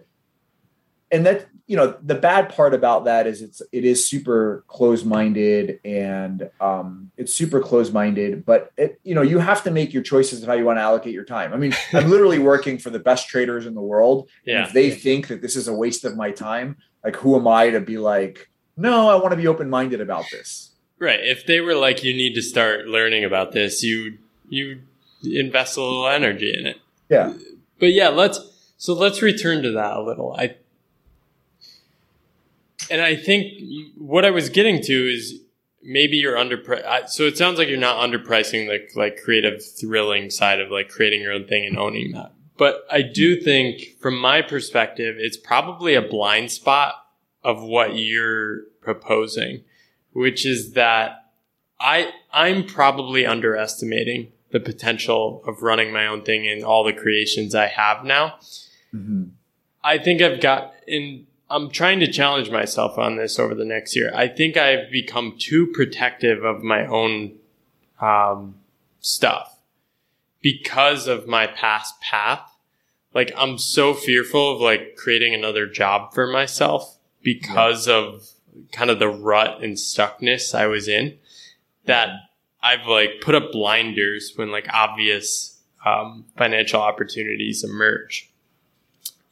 and that you know the bad part about that is it's it is super close minded and um, it's super close minded but it, you know you have to make your choices of how you want to allocate your time. I mean i'm literally working for the best traders in the world. Yeah. if they think that this is a waste of my time like who am i to be like no i want to be open minded about this. Right. If they were like you need to start learning about this you you invest a little energy in it. Yeah. But yeah let's so let's return to that a little. I and I think what I was getting to is maybe you're under. So it sounds like you're not underpricing the like creative, thrilling side of like creating your own thing and owning that. But I do think, from my perspective, it's probably a blind spot of what you're proposing, which is that I I'm probably underestimating the potential of running my own thing and all the creations I have now. Mm-hmm. I think I've got in I'm trying to challenge myself on this over the next year. I think I've become too protective of my own um, stuff because of my past path. Like I'm so fearful of like creating another job for myself because yeah. of kind of the rut and stuckness I was in that I've like put up blinders when like obvious um, financial opportunities emerge.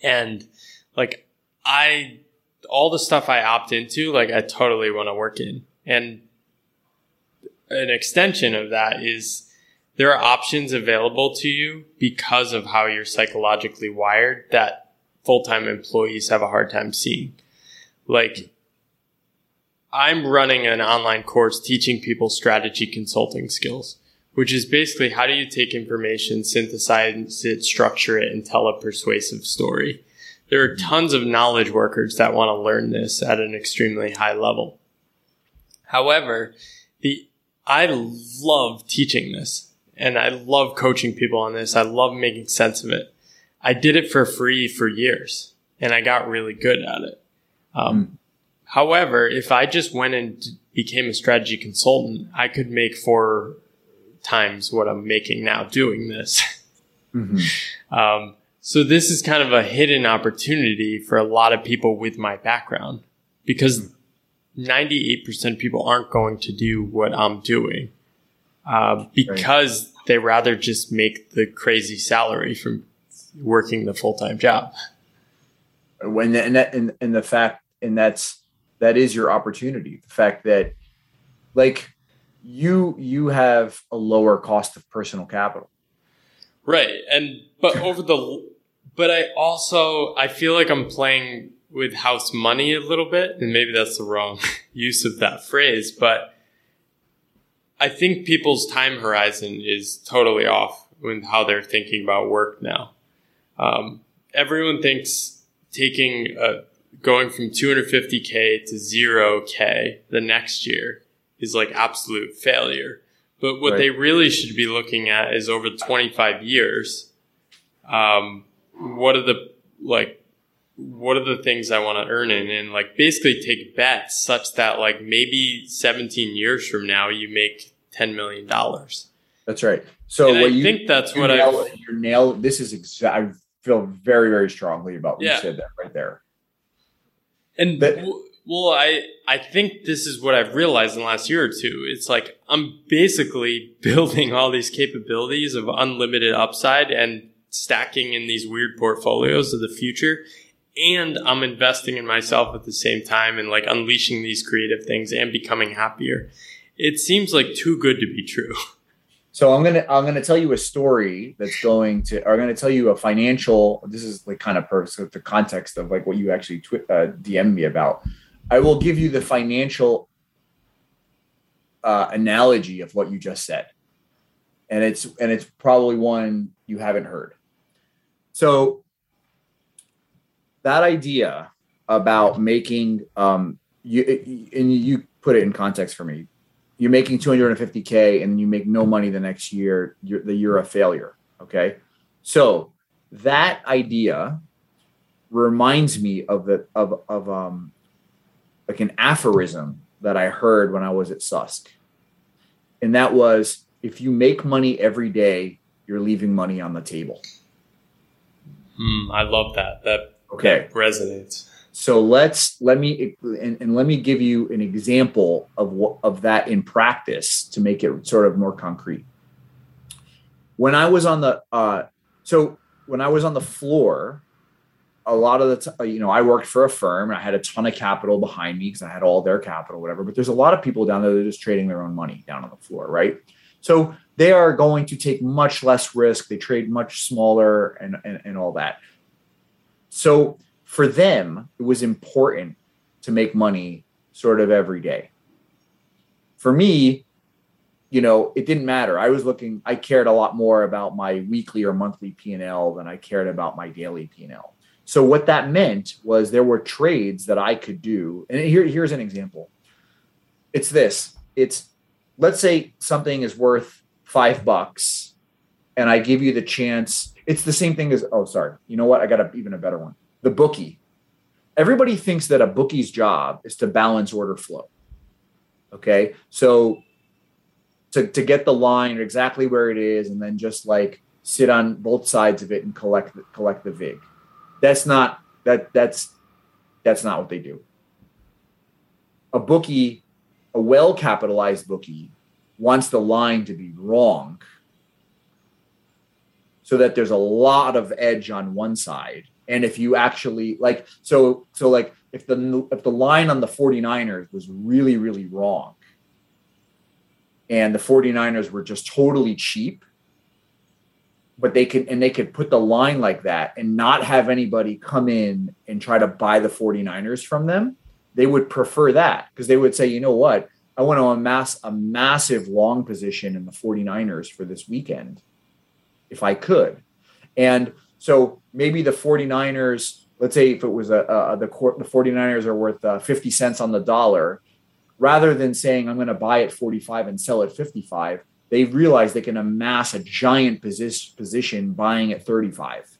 And like I, all the stuff I opt into, like I totally want to work in. And an extension of that is there are options available to you because of how you're psychologically wired that full-time employees have a hard time seeing. Like I'm running an online course teaching people strategy consulting skills, which is basically how do you take information, synthesize it, structure it, and tell a persuasive story. There are tons of knowledge workers that want to learn this at an extremely high level. However, the I love teaching this and I love coaching people on this. I love making sense of it. I did it for free for years and I got really good at it. Um, mm. However, if I just went and became a strategy consultant, I could make four times what I'm making now doing this. Mm-hmm. um, so this is kind of a hidden opportunity for a lot of people with my background because 98% of people aren't going to do what I'm doing uh, because right. they rather just make the crazy salary from working the full time job. When and that, and, and the fact and that's that is your opportunity. The fact that like you you have a lower cost of personal capital. Right. And but over the but I also I feel like I'm playing with house money a little bit, and maybe that's the wrong use of that phrase, but I think people's time horizon is totally off with how they're thinking about work now. Um, everyone thinks taking a going from 250k to 0k the next year is like absolute failure. But what right. they really should be looking at is over 25 years. Um, what are the like? What are the things I want to earn in, and like basically take bets such that like maybe 17 years from now you make 10 million dollars. That's right. So what I you think that's what nail, I you nail. This is exact. I feel very very strongly about what yeah. you said that right there. And but, well, I I think this is what I've realized in the last year or two. It's like I'm basically building all these capabilities of unlimited upside and stacking in these weird portfolios of the future. And I'm investing in myself at the same time and like unleashing these creative things and becoming happier. It seems like too good to be true. So I'm gonna I'm gonna tell you a story that's going to. I'm gonna tell you a financial. This is like kind of per so the context of like what you actually tw- uh, DM me about. I will give you the financial uh, analogy of what you just said, and it's and it's probably one you haven't heard. So that idea about making um, you and you put it in context for me. You're making 250k and you make no money the next year you're the you're a failure okay? So that idea reminds me of the of of um like an aphorism that i heard when i was at susk. And that was if you make money every day you're leaving money on the table mm, i love that that okay that resonates so let's let me and, and, let me give you an example of what of that in practice to make it sort of more concrete. When I was on the uh, so when I was on the floor, a lot of the t- you know I worked for a firm and I had a ton of capital behind me because I had all their capital, whatever. But there's a lot of people down there that are just trading their own money down on the floor, right? So they are going to take much less risk. They trade much smaller and, and, and all that. So for them, it was important to make money sort of every day. For me, you know, it didn't matter. I was looking, I cared a lot more about my weekly or monthly P&L than I cared about my daily P&L. So what that meant was there were trades that I could do. And here, here's an example. it's this. It's let's say something is worth five bucks, and I give you the chance. It's the same thing as oh, sorry. You know what? I got a, even a better one. The bookie. Everybody thinks that a bookie's job is to balance order flow. Okay, so to to get the line exactly where it is, and then just like sit on both sides of it and collect collect the vig. That's not that that's that's not what they do. A bookie, a well capitalized bookie, wants the line to be wrong so that there's a lot of edge on one side. And if you actually like so so like if the if the line on the 49ers was really really wrong and the 49ers were just totally cheap but they could and they could put the line like that and not have anybody come in and try to buy the 49ers from them they would prefer that because they would say you know what i want to amass a massive long position in the 49ers for this weekend if i could and so maybe the 49ers let's say if it was a, a the court the 49ers are worth uh, 50 cents on the dollar rather than saying i'm going to buy at 45 and sell at 55 they realize they can amass a giant position buying at 35.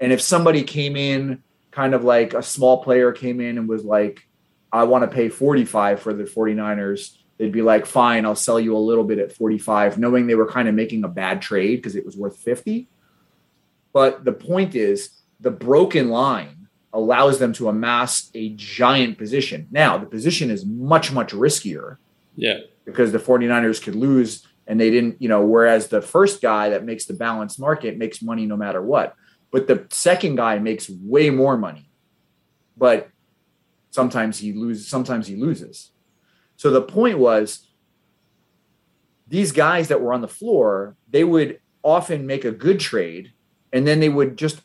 And if somebody came in, kind of like a small player came in and was like, I want to pay 45 for the 49ers, they'd be like, fine, I'll sell you a little bit at 45, knowing they were kind of making a bad trade because it was worth 50. But the point is, the broken line allows them to amass a giant position. Now, the position is much, much riskier. Yeah. Because the 49ers could lose and they didn't, you know, whereas the first guy that makes the balanced market makes money no matter what. But the second guy makes way more money. But sometimes he loses, sometimes he loses. So the point was these guys that were on the floor, they would often make a good trade and then they would just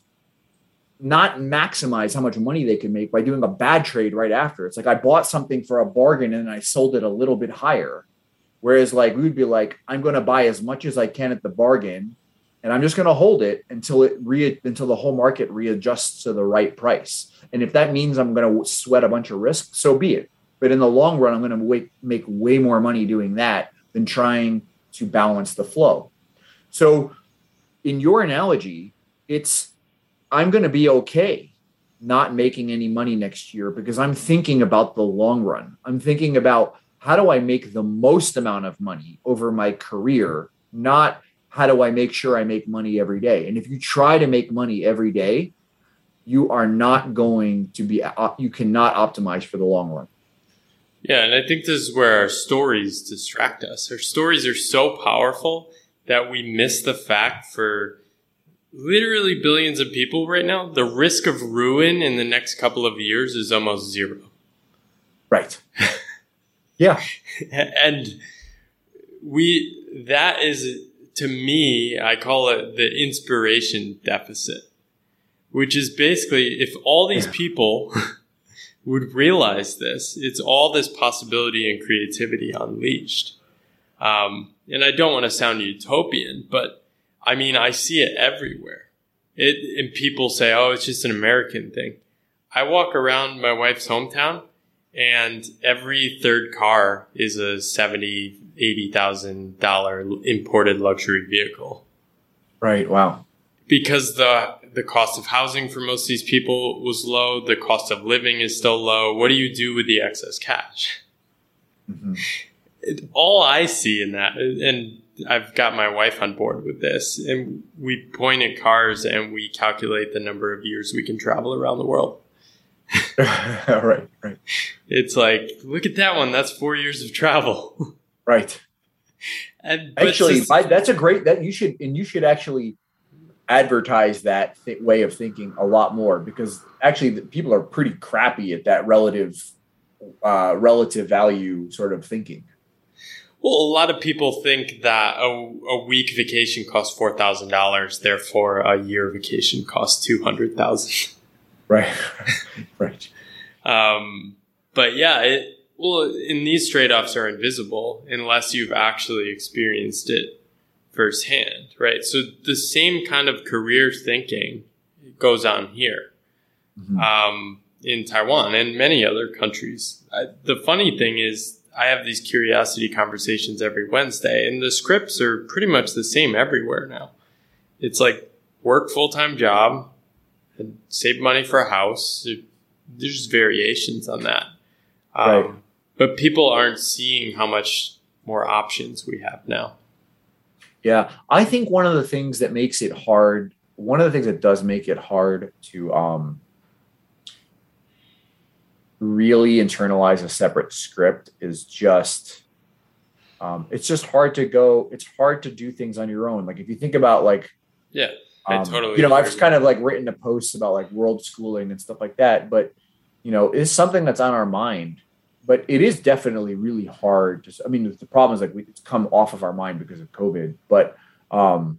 not maximize how much money they could make by doing a bad trade right after. It's like I bought something for a bargain and I sold it a little bit higher Whereas like we would be like, I'm going to buy as much as I can at the bargain, and I'm just going to hold it until it re until the whole market readjusts to the right price. And if that means I'm going to sweat a bunch of risk, so be it. But in the long run, I'm going to make make way more money doing that than trying to balance the flow. So, in your analogy, it's I'm going to be okay not making any money next year because I'm thinking about the long run. I'm thinking about how do I make the most amount of money over my career, not how do I make sure I make money every day. And if you try to make money every day, you are not going to be, uh, you cannot optimize for the long run. Yeah. And I think this is where our stories distract us. Our stories are so powerful that we miss the fact for literally billions of people right now, the risk of ruin in the next couple of years is almost zero. Right. Yeah. and we, that is, to me, I call it the inspiration deficit, which is basically if all these people would realize this, it's all this possibility and creativity unleashed. Um, and I don't want to sound utopian, but I mean, I see it everywhere. It, and people say, oh, it's just an American thing. I walk around my wife's hometown and every third car is a seventy, eighty thousand dollar imported luxury vehicle. Right. Wow. Because the the cost of housing for most of these people was low. The cost of living is still low. What do you do with the excess cash? Mm-hmm. It, all I see in that, and I've got my wife on board with this, and we point at cars and we calculate the number of years we can travel around the world. right, right. It's like, look at that one. That's four years of travel. right. And actually, just, I, that's a great that you should and you should actually advertise that th- way of thinking a lot more because actually the, people are pretty crappy at that relative uh, relative value sort of thinking. Well, a lot of people think that a, a week vacation costs four thousand dollars, therefore a year vacation costs two hundred thousand. Right. right. Um, but yeah, it, well, and these trade offs are invisible unless you've actually experienced it firsthand, right? So the same kind of career thinking goes on here mm-hmm. um, in Taiwan and many other countries. I, the funny thing is, I have these curiosity conversations every Wednesday, and the scripts are pretty much the same everywhere now. It's like work full time job and save money for a house. There's variations on that. Um, right. But people aren't seeing how much more options we have now. Yeah. I think one of the things that makes it hard, one of the things that does make it hard to um, really internalize a separate script is just um, it's just hard to go it's hard to do things on your own like if you think about like yeah I um, totally you know i've kind of like written a post about like world schooling and stuff like that but you know it's something that's on our mind but it is definitely really hard to i mean the problem is like we, it's come off of our mind because of covid but um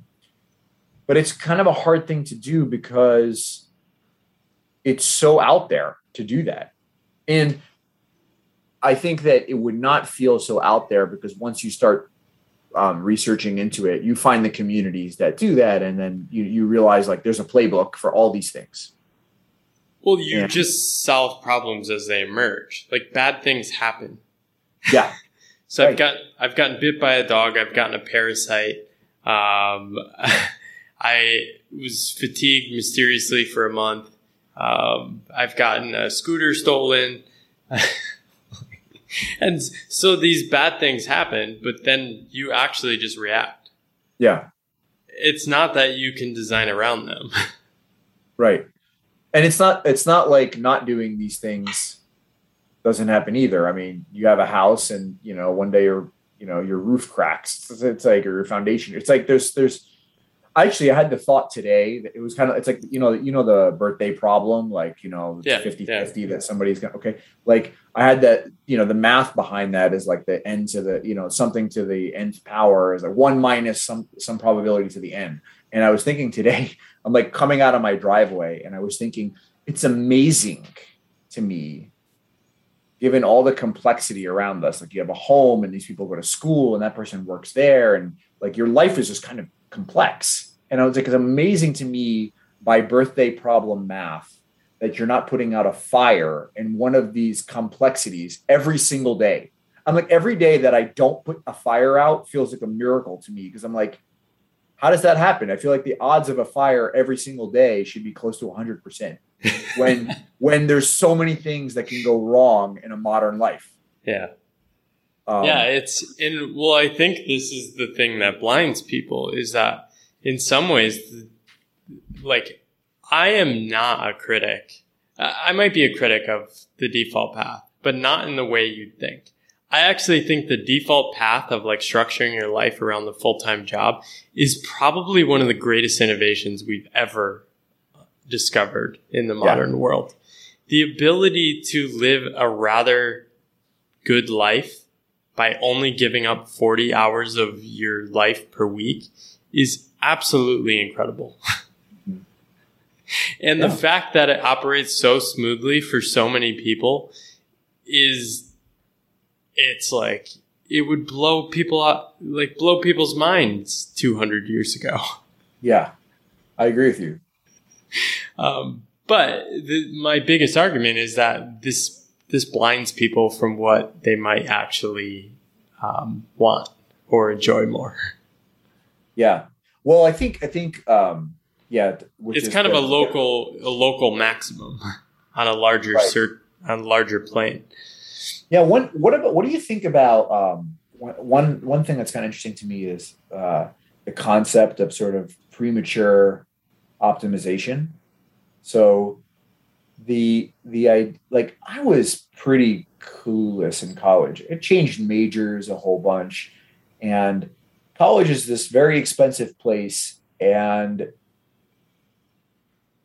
but it's kind of a hard thing to do because it's so out there to do that and I think that it would not feel so out there because once you start um, researching into it, you find the communities that do that, and then you you realize like there's a playbook for all these things. Well, you and, just solve problems as they emerge. Like bad things happen. Yeah. so right. I've got I've gotten bit by a dog. I've gotten a parasite. Um, I was fatigued mysteriously for a month. Um, I've gotten a scooter stolen. and so these bad things happen, but then you actually just react. Yeah. It's not that you can design around them. right. And it's not it's not like not doing these things doesn't happen either. I mean, you have a house and you know, one day your you know, your roof cracks. It's, it's like or your foundation. It's like there's there's actually I had the thought today that it was kind of it's like you know you know the birthday problem like you know yeah, 50 yeah. 50 that somebody's gonna okay like I had that you know the math behind that is like the n to the you know something to the nth power is like one minus some some probability to the n and I was thinking today I'm like coming out of my driveway and I was thinking it's amazing to me given all the complexity around us like you have a home and these people go to school and that person works there and like your life is just kind of complex. And I was like, it's amazing to me by birthday problem math that you're not putting out a fire in one of these complexities every single day. I'm like, every day that I don't put a fire out feels like a miracle to me because I'm like, how does that happen? I feel like the odds of a fire every single day should be close to 100% when when there's so many things that can go wrong in a modern life. Yeah. Um, yeah, it's in. Well, I think this is the thing that blinds people is that in some ways, like I am not a critic. I might be a critic of the default path, but not in the way you'd think. I actually think the default path of like structuring your life around the full time job is probably one of the greatest innovations we've ever discovered in the modern yeah. world. The ability to live a rather good life by only giving up 40 hours of your life per week is absolutely incredible. and yeah. the fact that it operates so smoothly for so many people is it's like it would blow people up like blow people's minds 200 years ago yeah i agree with you um, but the, my biggest argument is that this this blinds people from what they might actually um, want or enjoy more. Yeah. Well, I think I think um, yeah, it's kind of a local a local maximum on a larger right. cert, on a larger plane. Yeah. One. What about what do you think about um, one one thing that's kind of interesting to me is uh, the concept of sort of premature optimization. So the the I like I was pretty clueless in college. It changed majors a whole bunch, and college is this very expensive place, and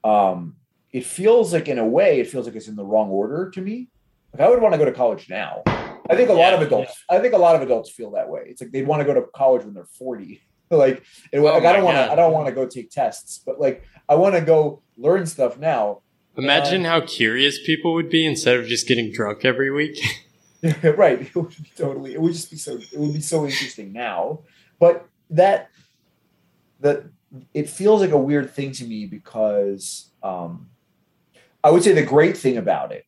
um, it feels like in a way it feels like it's in the wrong order to me. Like I would want to go to college now. I think a yeah, lot of adults. Yeah. I think a lot of adults feel that way. It's like they'd want to go to college when they're forty. like, it, oh like I don't want to. I don't want to go take tests, but like I want to go learn stuff now Imagine how curious people would be instead of just getting drunk every week. right. It would be totally. It would just be so. It would be so interesting now. But that that it feels like a weird thing to me because um, I would say the great thing about it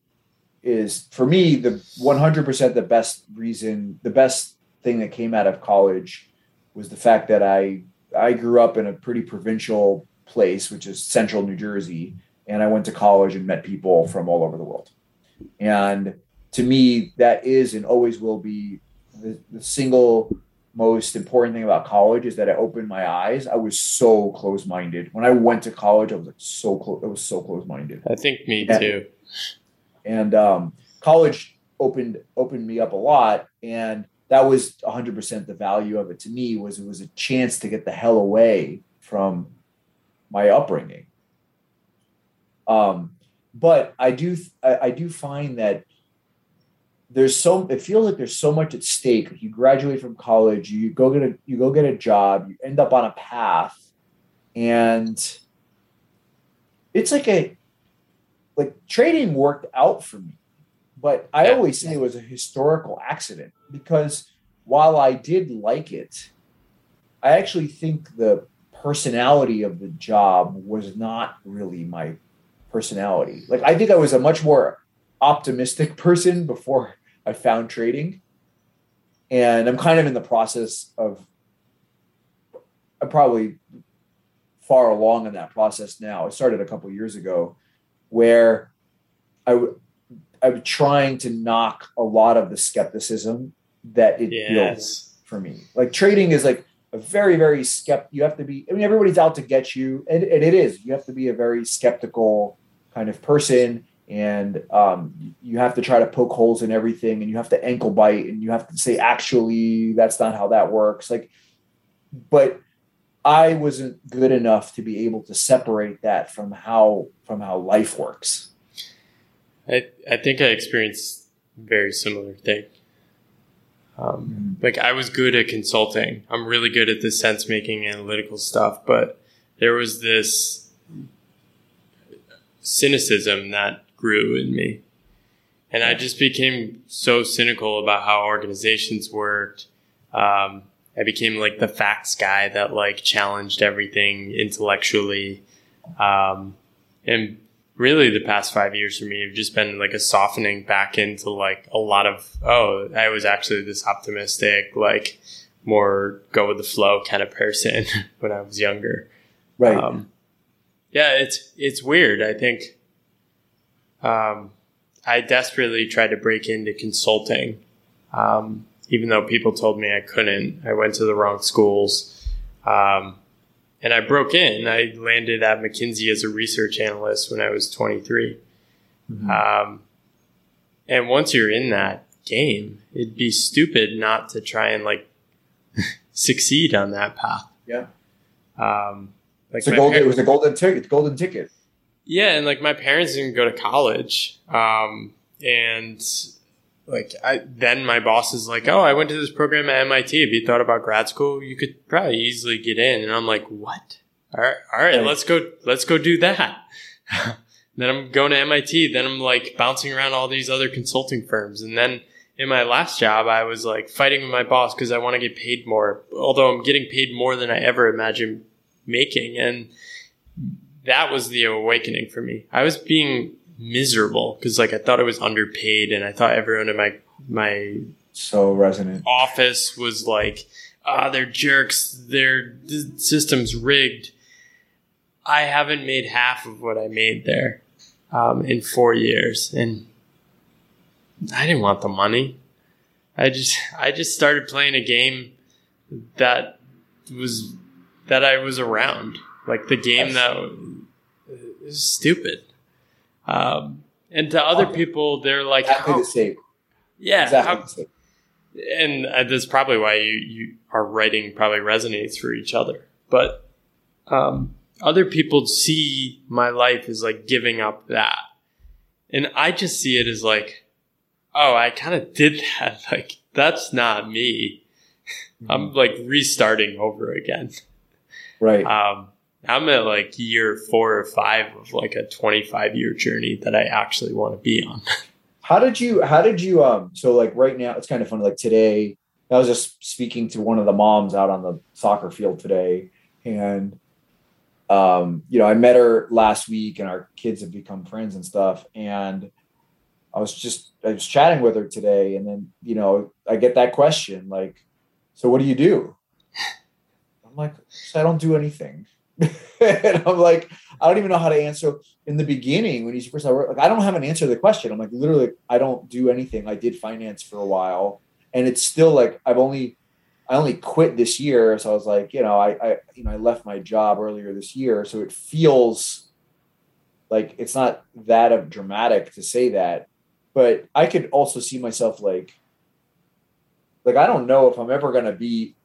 is for me the 100% the best reason, the best thing that came out of college was the fact that I I grew up in a pretty provincial place, which is central New Jersey, and I went to college and met people from all over the world. And to me, that is and always will be the, the single most important thing about college is that it opened my eyes. I was so close minded when I went to college. I was like so close. I was so close minded. I think me and, too. And um, college opened opened me up a lot, and that was 100 percent the value of it to me. Was it was a chance to get the hell away from my upbringing. Um, but I do I, I do find that there's so it feels like there's so much at stake. You graduate from college, you go get a you go get a job, you end up on a path, and it's like a like trading worked out for me. But I yeah. always say it was a historical accident because while I did like it, I actually think the personality of the job was not really my personality. Like I think I was a much more optimistic person before I found trading. And I'm kind of in the process of, I'm probably far along in that process now. I started a couple years ago where I w- I'm trying to knock a lot of the skepticism that it yes. builds for me. Like trading is like a very, very skept. You have to be. I mean, everybody's out to get you, and, and it is. You have to be a very skeptical kind of person and um, you have to try to poke holes in everything and you have to ankle bite and you have to say actually that's not how that works like but i wasn't good enough to be able to separate that from how from how life works i i think i experienced very similar thing um, mm-hmm. like i was good at consulting i'm really good at the sense making analytical stuff but there was this cynicism that grew in me. And I just became so cynical about how organizations worked. Um, I became like the facts guy that like challenged everything intellectually. Um, and really the past five years for me have just been like a softening back into like a lot of, oh, I was actually this optimistic, like more go with the flow kind of person when I was younger. Right. Um, yeah, it's, it's weird. I think, um, I desperately tried to break into consulting, um, even though people told me I couldn't. I went to the wrong schools. Um, and I broke in. I landed at McKinsey as a research analyst when I was 23. Mm-hmm. Um, and once you're in that game, it'd be stupid not to try and like succeed on that path. Yeah. Um, like gold, it was a golden ticket. Golden ticket. Yeah, and like my parents didn't go to college, um, and like I then my boss is like, "Oh, I went to this program at MIT. If you thought about grad school, you could probably easily get in." And I'm like, "What? All right, all right, let's go, let's go do that." then I'm going to MIT. Then I'm like bouncing around all these other consulting firms, and then in my last job, I was like fighting with my boss because I want to get paid more, although I'm getting paid more than I ever imagined making, and that was the awakening for me. I was being miserable because like I thought I was underpaid and I thought everyone in my my so resonant. office was like ah they're jerks. Their system's rigged. I haven't made half of what I made there um, in four years and I didn't want the money. I just I just started playing a game that was that I was around. Like the game that is that was stupid. Um, and to other people, they're like, exactly the same. Yeah. Exactly how, the same. And uh, that's probably why you, you are writing probably resonates for each other. But um, other people see my life as like giving up that. And I just see it as like, oh, I kind of did that. Like, that's not me. Mm-hmm. I'm like restarting over again. Right. Um, I'm at like year four or five of like a 25 year journey that I actually want to be on. how did you, how did you, um, so like right now, it's kind of funny. Like today, I was just speaking to one of the moms out on the soccer field today. And, um, you know, I met her last week and our kids have become friends and stuff. And I was just I was chatting with her today, and then you know I get that question like, so what do you do? I'm like, I don't do anything. and I'm like, I don't even know how to answer. In the beginning, when you first started, like, I don't have an answer to the question. I'm like, literally, I don't do anything. I did finance for a while, and it's still like I've only, I only quit this year. So I was like, you know, I, I, you know, I left my job earlier this year, so it feels like it's not that of dramatic to say that, but I could also see myself like, like I don't know if I'm ever to be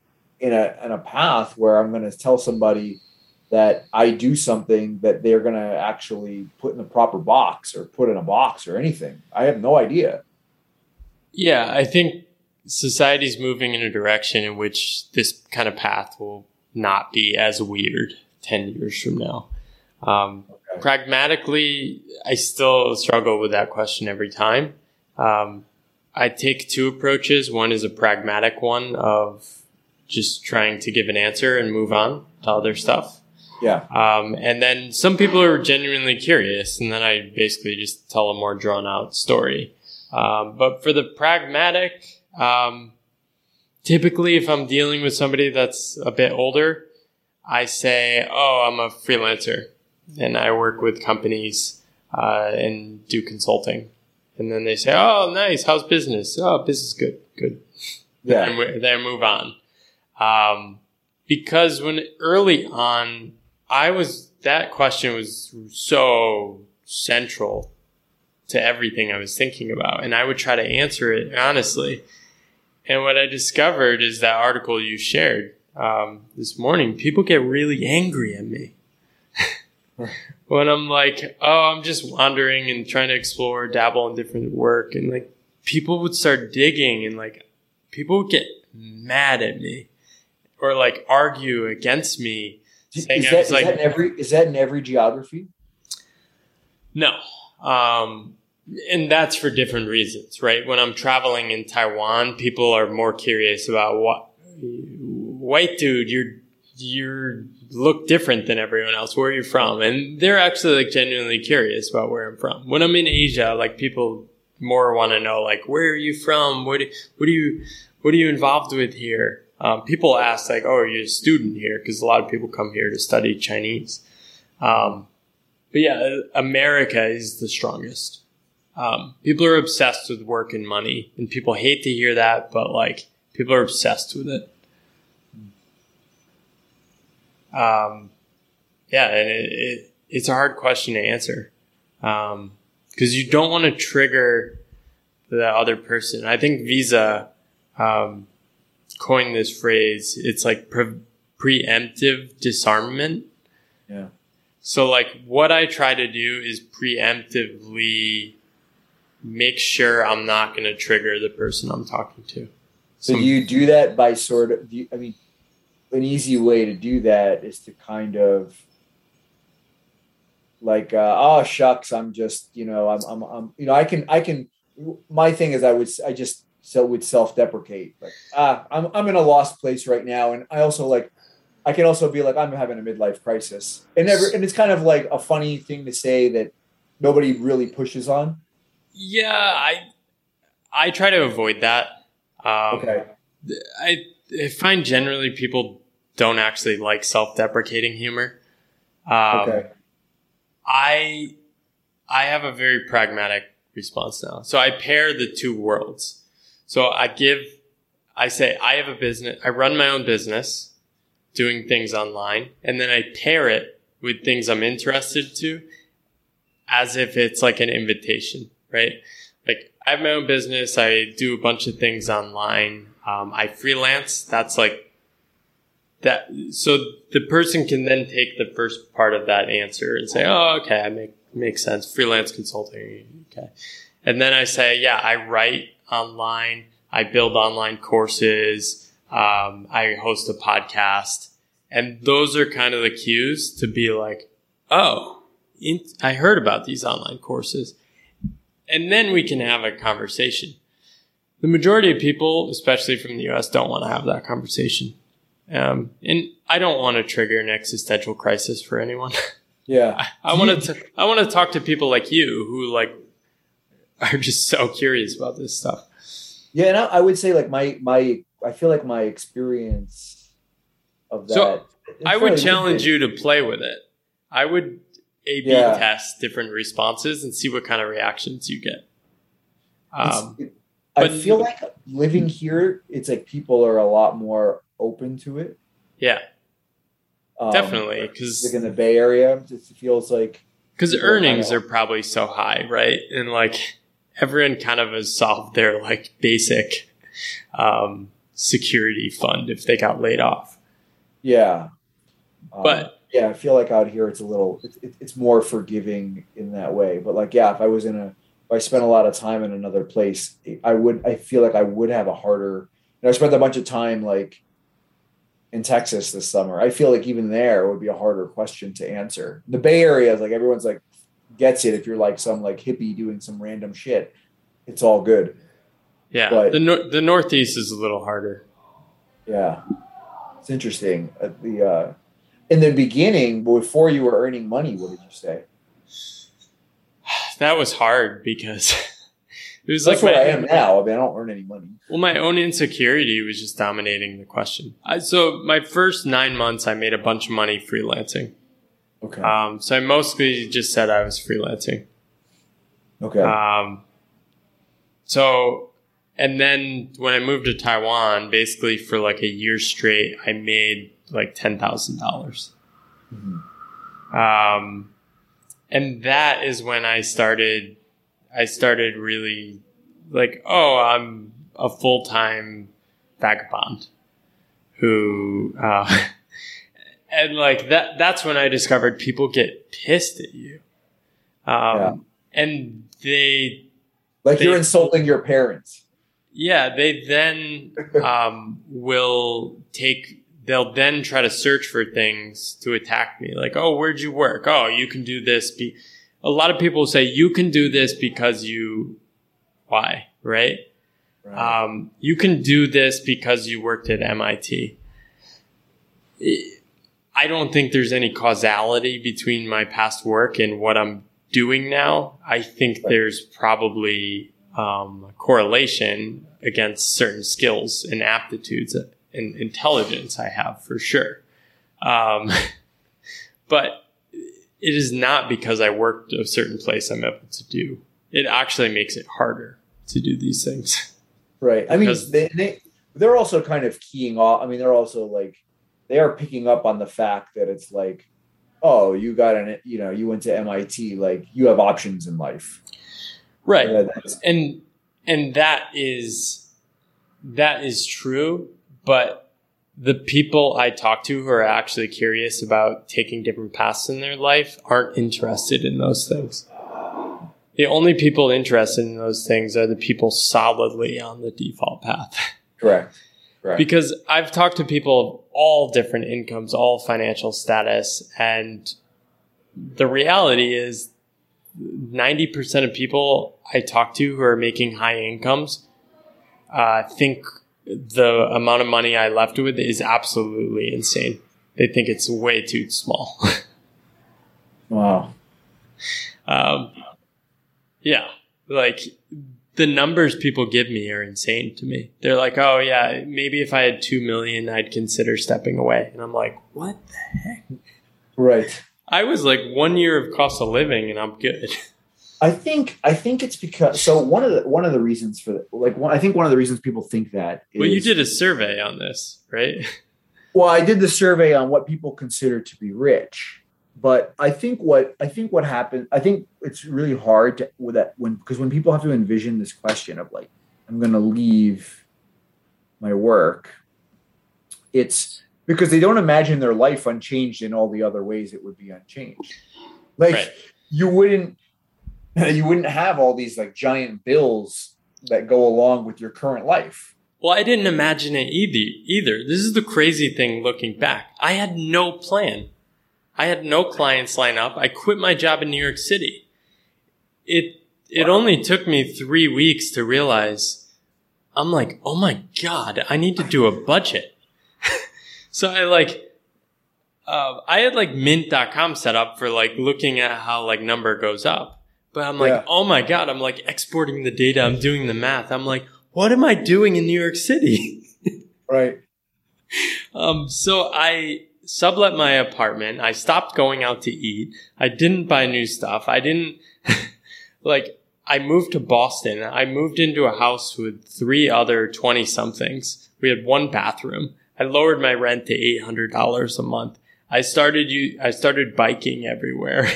in a in a path where I'm to tell somebody that I do something that they're going to actually put in the proper box or put in a box or anything. I have no idea. Yeah, I think society's moving in a direction in which this kind of path will not be as weird 10 years from now. Um, okay. Pragmatically, I still struggle with that question every time. Um, I take two approaches. One is a pragmatic one of just trying to give an answer and move on to other stuff. Yeah. Um, and then some people are genuinely curious, and then I basically just tell a more drawn out story. Um, but for the pragmatic, um, typically if I'm dealing with somebody that's a bit older, I say, "Oh, I'm a freelancer, and I work with companies uh, and do consulting." And then they say, "Oh, nice. How's business? Oh, business good, good." Yeah. then, then move on. Um, because when early on I was that question was so central to everything I was thinking about, and I would try to answer it honestly. And what I discovered is that article you shared um, this morning. People get really angry at me when I'm like, "Oh, I'm just wandering and trying to explore, dabble in different work," and like people would start digging, and like people would get mad at me or like argue against me is that, is like, that in every is that in every geography? No. Um, and that's for different reasons, right? When I'm traveling in Taiwan, people are more curious about what white dude, you're you're look different than everyone else. Where are you from? And they're actually like genuinely curious about where I'm from. When I'm in Asia, like people more want to know like where are you from? What do, what are you what are you involved with here? Um, people ask like, "Oh, are you a student here?" Because a lot of people come here to study Chinese. Um, but yeah, America is the strongest. Um, people are obsessed with work and money, and people hate to hear that, but like people are obsessed with it. Um, yeah, and it, it, it's a hard question to answer because um, you don't want to trigger the other person. I think Visa um, coined this phrase. It's like pre- preemptive disarmament. Yeah. So like what I try to do is preemptively make sure I'm not going to trigger the person I'm talking to. So Some, you do that by sort of, you, I mean, an easy way to do that is to kind of like, uh, oh shucks, I'm just, you know, I'm, I'm, I'm, you know, I can, I can. My thing is, I would, I just so would self-deprecate. Like ah I'm, I'm in a lost place right now. And i also like i can also be like i'm having a midlife crisis. And never and it's kind of like a funny thing to say that nobody really pushes on. Yeah i i try to avoid that. Um, okay. I i find generally people don't actually like self-deprecating humor. Um, okay. I i have a very pragmatic response now. So i pair the two worlds so I give, I say, I have a business, I run my own business doing things online, and then I pair it with things I'm interested to as if it's like an invitation, right? Like I have my own business, I do a bunch of things online, um, I freelance. That's like that. So the person can then take the first part of that answer and say, "Oh, okay, I make makes sense." Freelance consulting, okay. And then I say, "Yeah, I write online. I build online courses. Um, I host a podcast. And those are kind of the cues to be like, oh, in, I heard about these online courses. And then we can have a conversation. The majority of people, especially from the US, don't want to have that conversation. Um, and I don't want to trigger an existential crisis for anyone. Yeah. I, I want to, I want to talk to people like you who like are just so curious about this stuff. Yeah, and I, I would say like my my I feel like my experience of that. So, I would challenge you to play with it. I would A B Yeah. test different responses and see what kind of reactions you get. Um, it- I feel like living here, it's like people are a lot more open to it. yeah, Um, definitely. Like Because in the Bay Area, it feels like because earnings are probably so high, right? And like everyone kind of has solved their like basic um, security fund if they got laid off. yeah. Um, But yeah, I feel like out here it's a little it, it, it's more forgiving in that way. But like, yeah, if I was in a if I spent a lot of time in another place, I would I feel like I would have a harder. You know, I spent a bunch of time like in Texas this summer. I feel like even there would be a harder question to answer. The Bay Area is like everyone's like gets it if you're like some like hippie doing some random shit. It's all good. yeah, but- the nor- the Northeast is a little harder. Yeah, it's interesting. At the uh, in the beginning, before you were earning money, what did you say? That was hard because it was That's like where my, I am now. I mean, I don't earn any money. Well, my own insecurity was just dominating the question. I, so my first nine months, I made a bunch of money freelancing. Okay. Um, so I mostly just said I was freelancing. okay. Um, so, and then when I moved to Taiwan, basically for like a year straight, I made like ten thousand dollars. Mhm. Um, and that is when I started. I started really like, oh, I'm a full time vagabond who, uh, and like that. That's when I discovered people get pissed at you, um, Yeah. and they Like you're insulting your parents. yeah, they then um, will take. They'll then try to search for things to attack me, like, "Oh, where'd you work? Oh, you can do this." Be a lot of people say you can do this because you, why, right? Right. Um, you can do this because you worked at MIT. I don't think there's any causality between my past work and what I'm doing now. I think there's probably um, correlation against certain skills and aptitudes and intelligence I have for sure. Um, but it is not because I worked a certain place I'm able to do. It actually makes it harder to do these things. right. I mean, they, they they're also kind of keying off. I mean, they're also like they are picking up on the fact that it's like, oh, you got an, you know, you went to MIT, like you have options in life. Right. Yeah, and and that is that is true but the people i talk to who are actually curious about taking different paths in their life aren't interested in those things the only people interested in those things are the people solidly on the default path correct. Correct. because i've talked to people of all different incomes all financial status and the reality is 90% of people I talk to who are making high incomes uh, think the amount of money I left with is absolutely insane. They think it's way too small. wow. um, yeah, like the numbers people give me are insane to me. They're like, oh, yeah, maybe if I had 2 million, I'd consider stepping away. And I'm like, what the heck? Right. I was like one year of cost of living and I'm good. I think I think it's because so one of the one of the reasons for the, like one, I think one of the reasons people think that is Well, you did a survey on this, right? well I did the survey on what people consider to be rich but I think what I think what happened I think it's really hard to with that when because when people have to envision this question of like I'm going to leave my work it's because they don't imagine their life unchanged in all the other ways it would be unchanged like Right. you wouldn't you wouldn't have all these like giant bills that go along with your current life Well, I didn't imagine it either. Either this is the crazy thing. Looking back, I had no plan. I had no clients line up. I quit my job in New York City. It it only took me three weeks to realize. I'm like, oh my god, I need to do a budget. so I like. Uh, I had like mint.com set up for like looking at how like number goes up. But I'm like, Yeah. oh my God, I'm like exporting the data, I'm doing the math. I'm like, what am I doing in New York City? Right. Um, so I sublet my apartment. I stopped going out to eat. I didn't buy new stuff. I didn't like. I moved to Boston. I moved into a house with three other twenty somethings. We had one bathroom. I lowered my rent to eight hundred dollars a month. I started you. I started biking everywhere,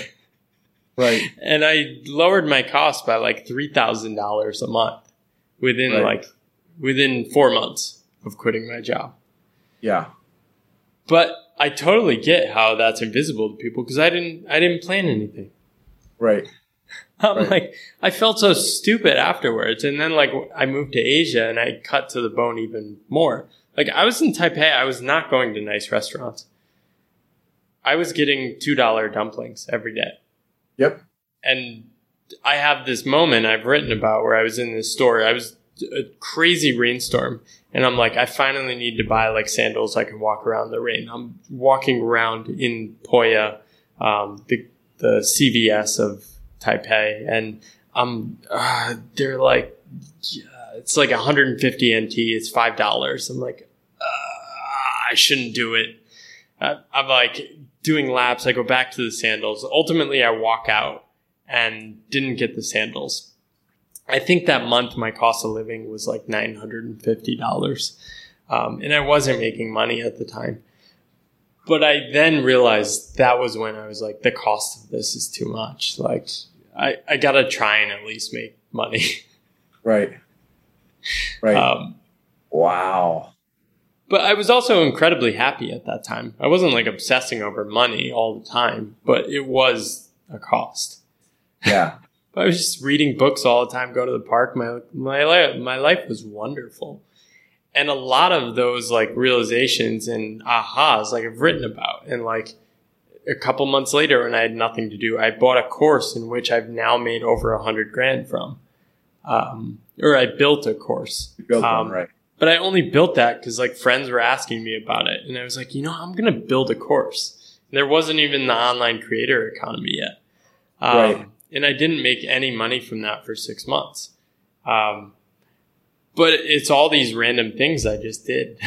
Right. and I lowered my cost by like three thousand dollars a month within Right. like within four months of quitting my job. Yeah. But I totally get how that's invisible to people because I didn't I didn't plan anything. Right. I'm Right. like I felt so stupid afterwards, and then like I moved to Asia and I cut to the bone even more. Like I was in Taipei, I was not going to nice restaurants. I was getting two dollar dumplings every day, Yep. and I have this moment I've written about where I was in this store. I was a crazy rainstorm, and I'm like, I finally need to buy like sandals I can walk around the rain. I'm walking around in Poya, um, the the CVS of Taipei, and I'm uh, they're like, yeah, it's like 150 NT. It's five dollars. I'm like, uh, I shouldn't do it. I'm like doing laps. I go back to the sandals. Ultimately, I walk out and didn't get the sandals. I think that month my cost of living was like nine hundred and fifty dollars, um, and I wasn't making money at the time. But I then realized that was when I was like, the cost of this is too much. Like, I I gotta try and at least make money. Right. Right. Um, wow. but I was also incredibly happy at that time. I wasn't like obsessing over money all the time, but it was a cost. Yeah. I was just reading books all the time, go to the park. My my life my life was wonderful. And a lot of those like realizations and ahas like I've written about and like a couple months later when I had nothing to do, I bought a course in which I've now made over a hundred grand from. Um, or I built a course. You built Um, one, right. But I only built that because like friends were asking me about it, and I was like, you know, I'm gonna build a course. And there wasn't even the online creator economy yet, um, Right. And I didn't make any money from that for six months. Um, but it's all these random things I just did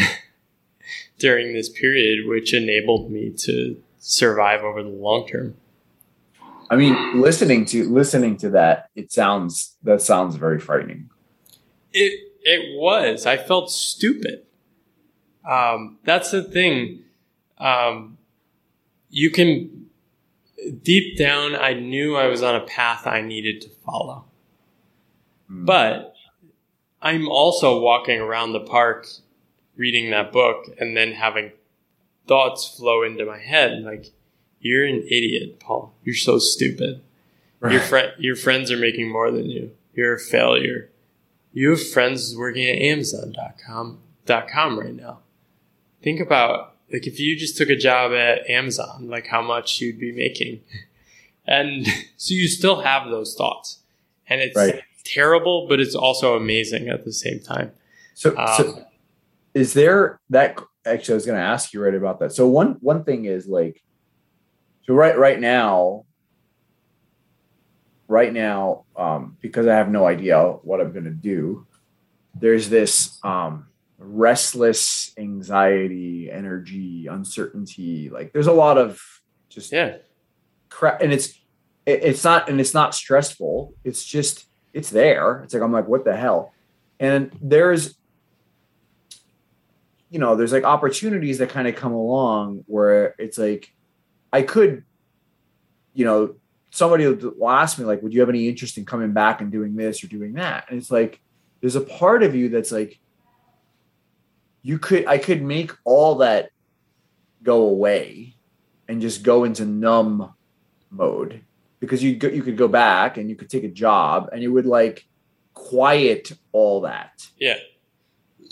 during this period, which enabled me to survive over the long term. I mean, listening to listening to that, it sounds that sounds very frightening. It it was. I felt stupid. Um, that's the thing. Um, you can deep down. I knew I was on a path I needed to follow, Mm. but I'm also walking around the park, reading that book, and then having thoughts flow into my head like, "You're an idiot, Paul. You're so stupid." Your friend, your friends are making more than you. You're a failure. You have friends working at Amazon.com dot com right now. Think about like if you just took a job at Amazon, like how much you'd be making. And so you still have those thoughts. And it's Right. terrible, but it's also amazing at the same time. So, Um, so is there that actually I was going to ask you right about that. So one one thing is like so right right now right now um because I have no idea what I'm going to do there's this um restless anxiety, energy, uncertainty like there's a lot of just Yeah. crap and it's it, it's not and it's not stressful. It's just it's there. It's like i'm like what the hell? And there's you know there's like opportunities that kind of come along where it's like i could you know somebody will ask me like would you have any interest in coming back and doing this or doing that? And it's like there's a part of you that's like you could i could make all that go away and just go into numb mode because you go, you could go back and you could take a job and it would like quiet all that. Yeah.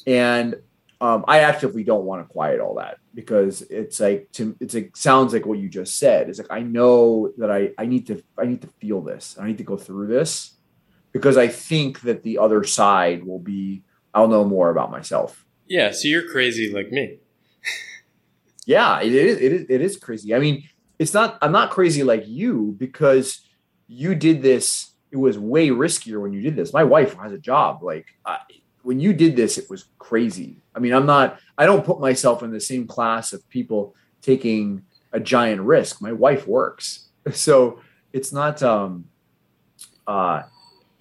And um, I actively don't want to quiet all that because it's like to it's like sounds like what you just said. It's like I know that I I need to I need to feel this. I need to go through this because I think that the other side will be I'll know more about myself. Yeah. So you're crazy like me. Yeah, it is. It is. It is crazy. I mean, it's not. I'm not crazy like you because you did this it was way riskier when you did this. My wife has a job. Like uh, when you did this, it was crazy. I mean, I'm not, I don't put myself in the same class of people taking a giant risk. My wife works. So it's not, um, uh,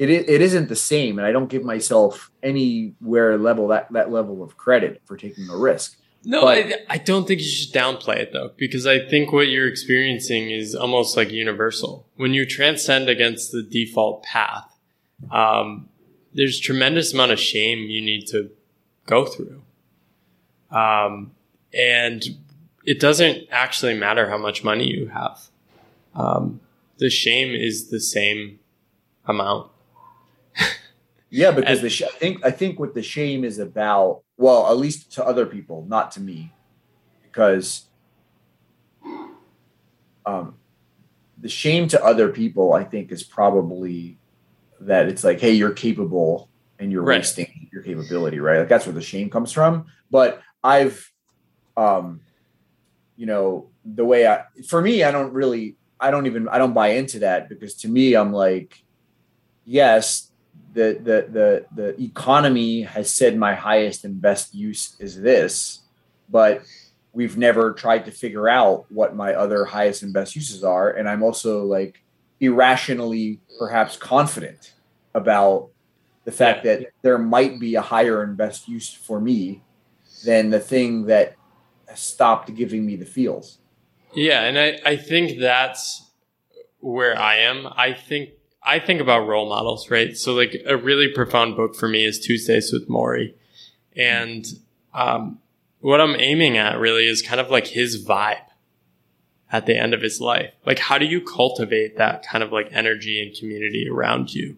it, it isn't the same. And I don't give myself anywhere level that, that level of credit for taking a risk. No, but, I, I don't think you should downplay it though, because I think what you're experiencing is almost like universal. When you transcend against the default path, um, there's tremendous amount of shame you need to go through. Um, and it doesn't actually matter how much money you have. Um, the shame is the same amount. Yeah, because and, the sh- I think I think what the shame is about well, at least to other people, not to me, because um, the shame to other people, I think, is probably that it's like, hey, you're capable and you're right. wasting your capability, right? Like that's where the shame comes from. But I've, um, you know, the way I, for me, I don't really, I don't even, I don't buy into that because to me, I'm like, yes, the the the the economy has said my highest and best use is this, but we've never tried to figure out what my other highest and best uses are. And I'm also like irrationally perhaps confident about the fact yeah. that there might be a higher and best use for me than the thing that stopped giving me the feels. Yeah, and I, I think that's where I am. I think I think about role models, right? So like a really profound book for me is Tuesdays with Morrie. And um, what I'm aiming at really is kind of like his vibe at the end of his life. Like, how do you cultivate that kind of like energy and community around you?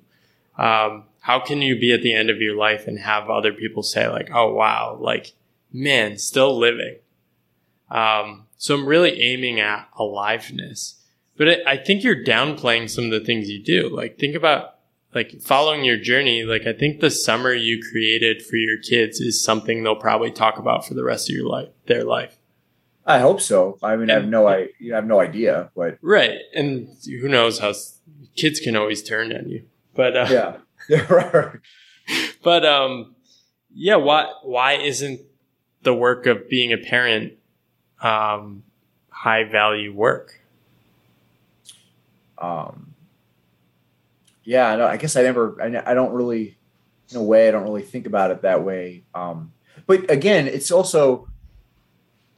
Um, how can you be at the end of your life and have other people say like, oh, wow, like, man, still living. Um, so I'm really aiming at aliveness but I think you're downplaying some of the things you do. Like think about like following your journey. Like I think the summer you created for your kids is something they'll probably talk about for the rest of your life, their life. I hope so. I mean, and, I have no, I, I have no idea, but right. And who knows how kids can always turn on you, but uh, yeah, but um, yeah. Why why isn't the work of being a parent um high value work? Um, yeah, no, I guess I never, I, I don't really, in a way, I don't really think about it that way. Um, but again, it's also,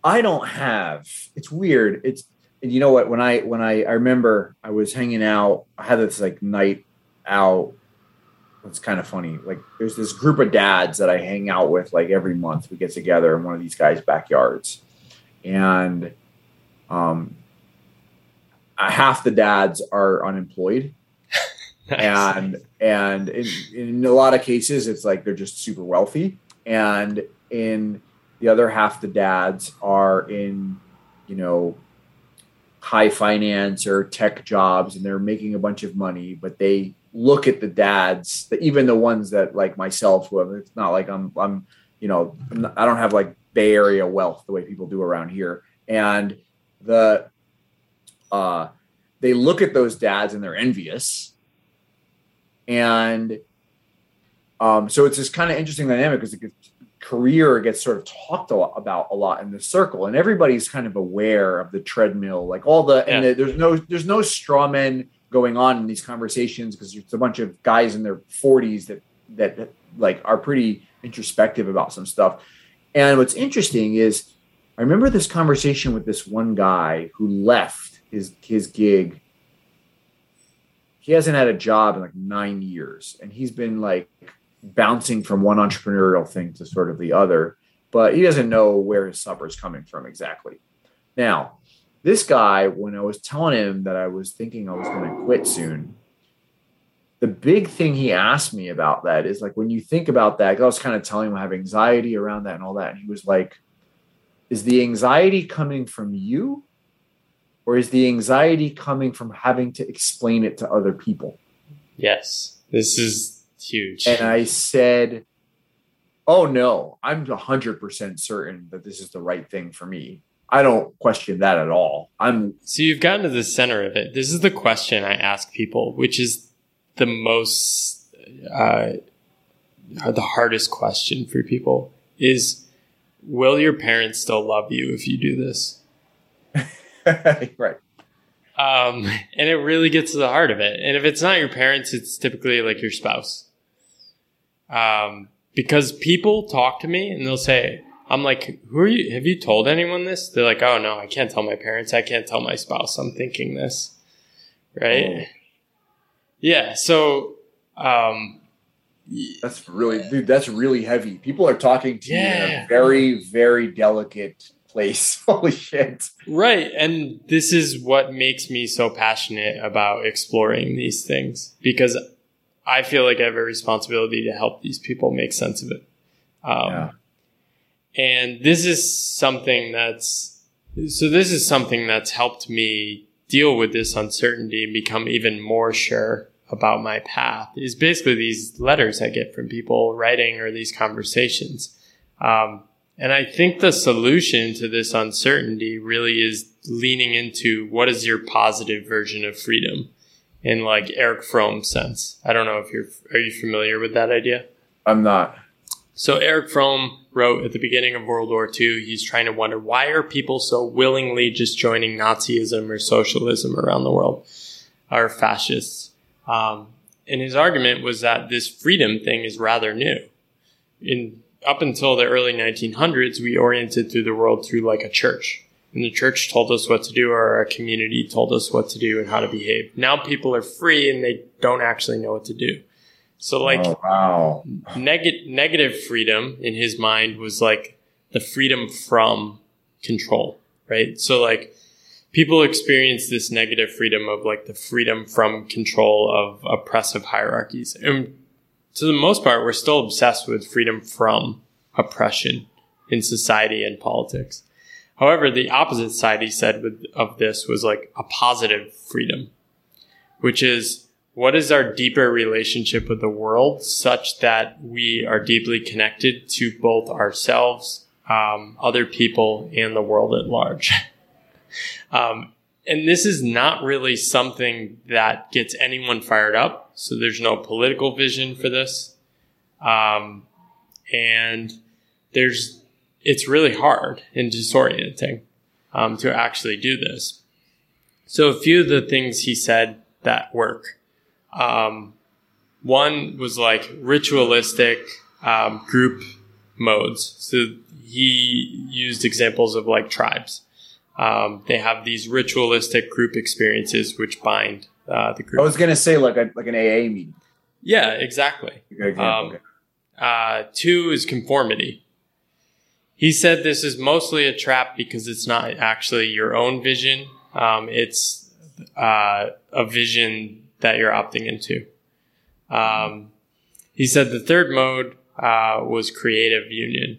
I don't have, it's weird. It's, and you know what, when I, when I, I remember I was hanging out, I had this like night out. It's kind of funny. Like there's this group of dads that I hang out with like every month. We get together in one of these guys' backyards. And um, uh, half the dads are unemployed. nice. And and in, in a lot of cases, it's like they're just super wealthy, and in the other half, the dads are in, you know, high finance or tech jobs, and they're making a bunch of money, but they look at the dads, even the ones that like myself, who have, it's not like I'm, I'm, you know, I'm not, I don't have like Bay Area wealth the way people do around here, and the uh, they look at those dads and they're envious. And um, so it's this kind of interesting dynamic because the career gets sort of talked a lot about a lot in the circle, and everybody's kind of aware of the treadmill, like all the yeah. and the, there's no there's no straw men going on in these conversations because it's a bunch of guys in their 40s that that like are pretty introspective about some stuff. And what's interesting is I remember this conversation with this one guy who left his his gig. He hasn't had a job in like nine years, and he's been like bouncing from one entrepreneurial thing to sort of the other, but he doesn't know where his supper is coming from exactly. Now, this guy, when I was telling him that I was thinking I was going to quit soon, the big thing he asked me about that is like when you think about that, I was kind of telling him I have anxiety around that and all that. And he was like, Is the anxiety coming from you or is the anxiety coming from having to explain it to other people? Yes, this is huge. And I said, Oh no, I'm 100% certain that this is the right thing for me. I don't question that at all. I'm So you've gotten to the center of it. This is the question I ask people, which is the most uh, the hardest question for people is will your parents still love you if you do this right. Um, and it really gets to the heart of it. And if it's not your parents it's typically like your spouse. Um, because people talk to me and they'll say i'm like who are you have you told anyone this? They're like oh no i can't tell my parents. I can't tell my spouse i'm thinking this. Right? Oh. yeah so um, that's really dude that's really heavy. People are talking to you in a very very delicate place holy shit Right. And this is what makes me so passionate about exploring these things because I feel like I have a responsibility to help these people make sense of it. Um, Yeah. And this is something that's, so this is something that's helped me deal with this uncertainty and become even more sure about my path is basically these letters I get from people writing or these conversations. Um, and I think the solution to this uncertainty really is leaning into what is your positive version of freedom in like Erich Fromm sense. I don't know if you're are you familiar with that idea? i'm not So Erich Fromm wrote at the beginning of World War II, he's trying to wonder why are people so willingly just joining Nazism or socialism around the world, or fascists. Um, and his argument was that this freedom thing is rather new. In up until the early 1900s, we oriented through the world through like a church. And the church told us what to do, or our community told us what to do and how to behave. Now people are free and they don't actually know what to do. So like oh, wow neg- negative freedom in his mind was like the freedom from control, right? So like people experience this negative freedom of like the freedom from control of oppressive hierarchies. And to the most part, we're still obsessed with freedom from oppression in society and politics. However, the opposite side he said with, of this was like a positive freedom, which is what is our deeper relationship with the world such that we are deeply connected to both ourselves, um, other people, and the world at large. um, and this is not really something that gets anyone fired up. So there's no political vision for this. Um, and there's, it's really hard and disorienting um, to actually do this. So a few of the things he said that work. Um, one was like ritualistic um, group modes. So he used examples of like tribes. Um, they have these ritualistic group experiences which bind uh, the group. i was gonna say like a like an aa meeting yeah, exactly. A good example. Um, Uh, two is conformity. He said this is mostly a trap because it's not actually your own vision. Um, it's uh, a vision that you're opting into. Um, he said the third mode uh, was creative union.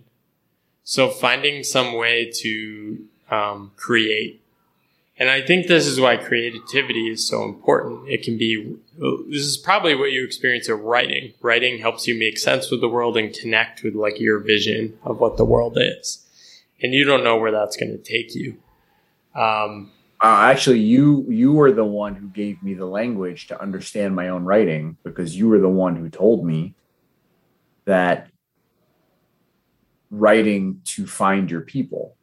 So finding some way to um, create. And I think this is why creativity is so important. It can be, this is probably what you experience of writing. Writing helps you make sense with the world and connect with like your vision of what the world is. And you don't know where that's going to take you. Um, Uh, actually, you you were the one who gave me the language to understand my own writing because you were the one who told me that writing to find your people.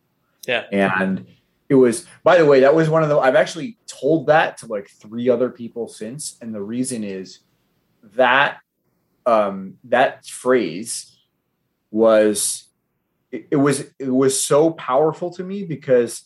Yeah. And it was, by the way, that was one of the, I've actually told that to like three other people since. And the reason is that, um, that phrase was, it, it was, it was so powerful to me because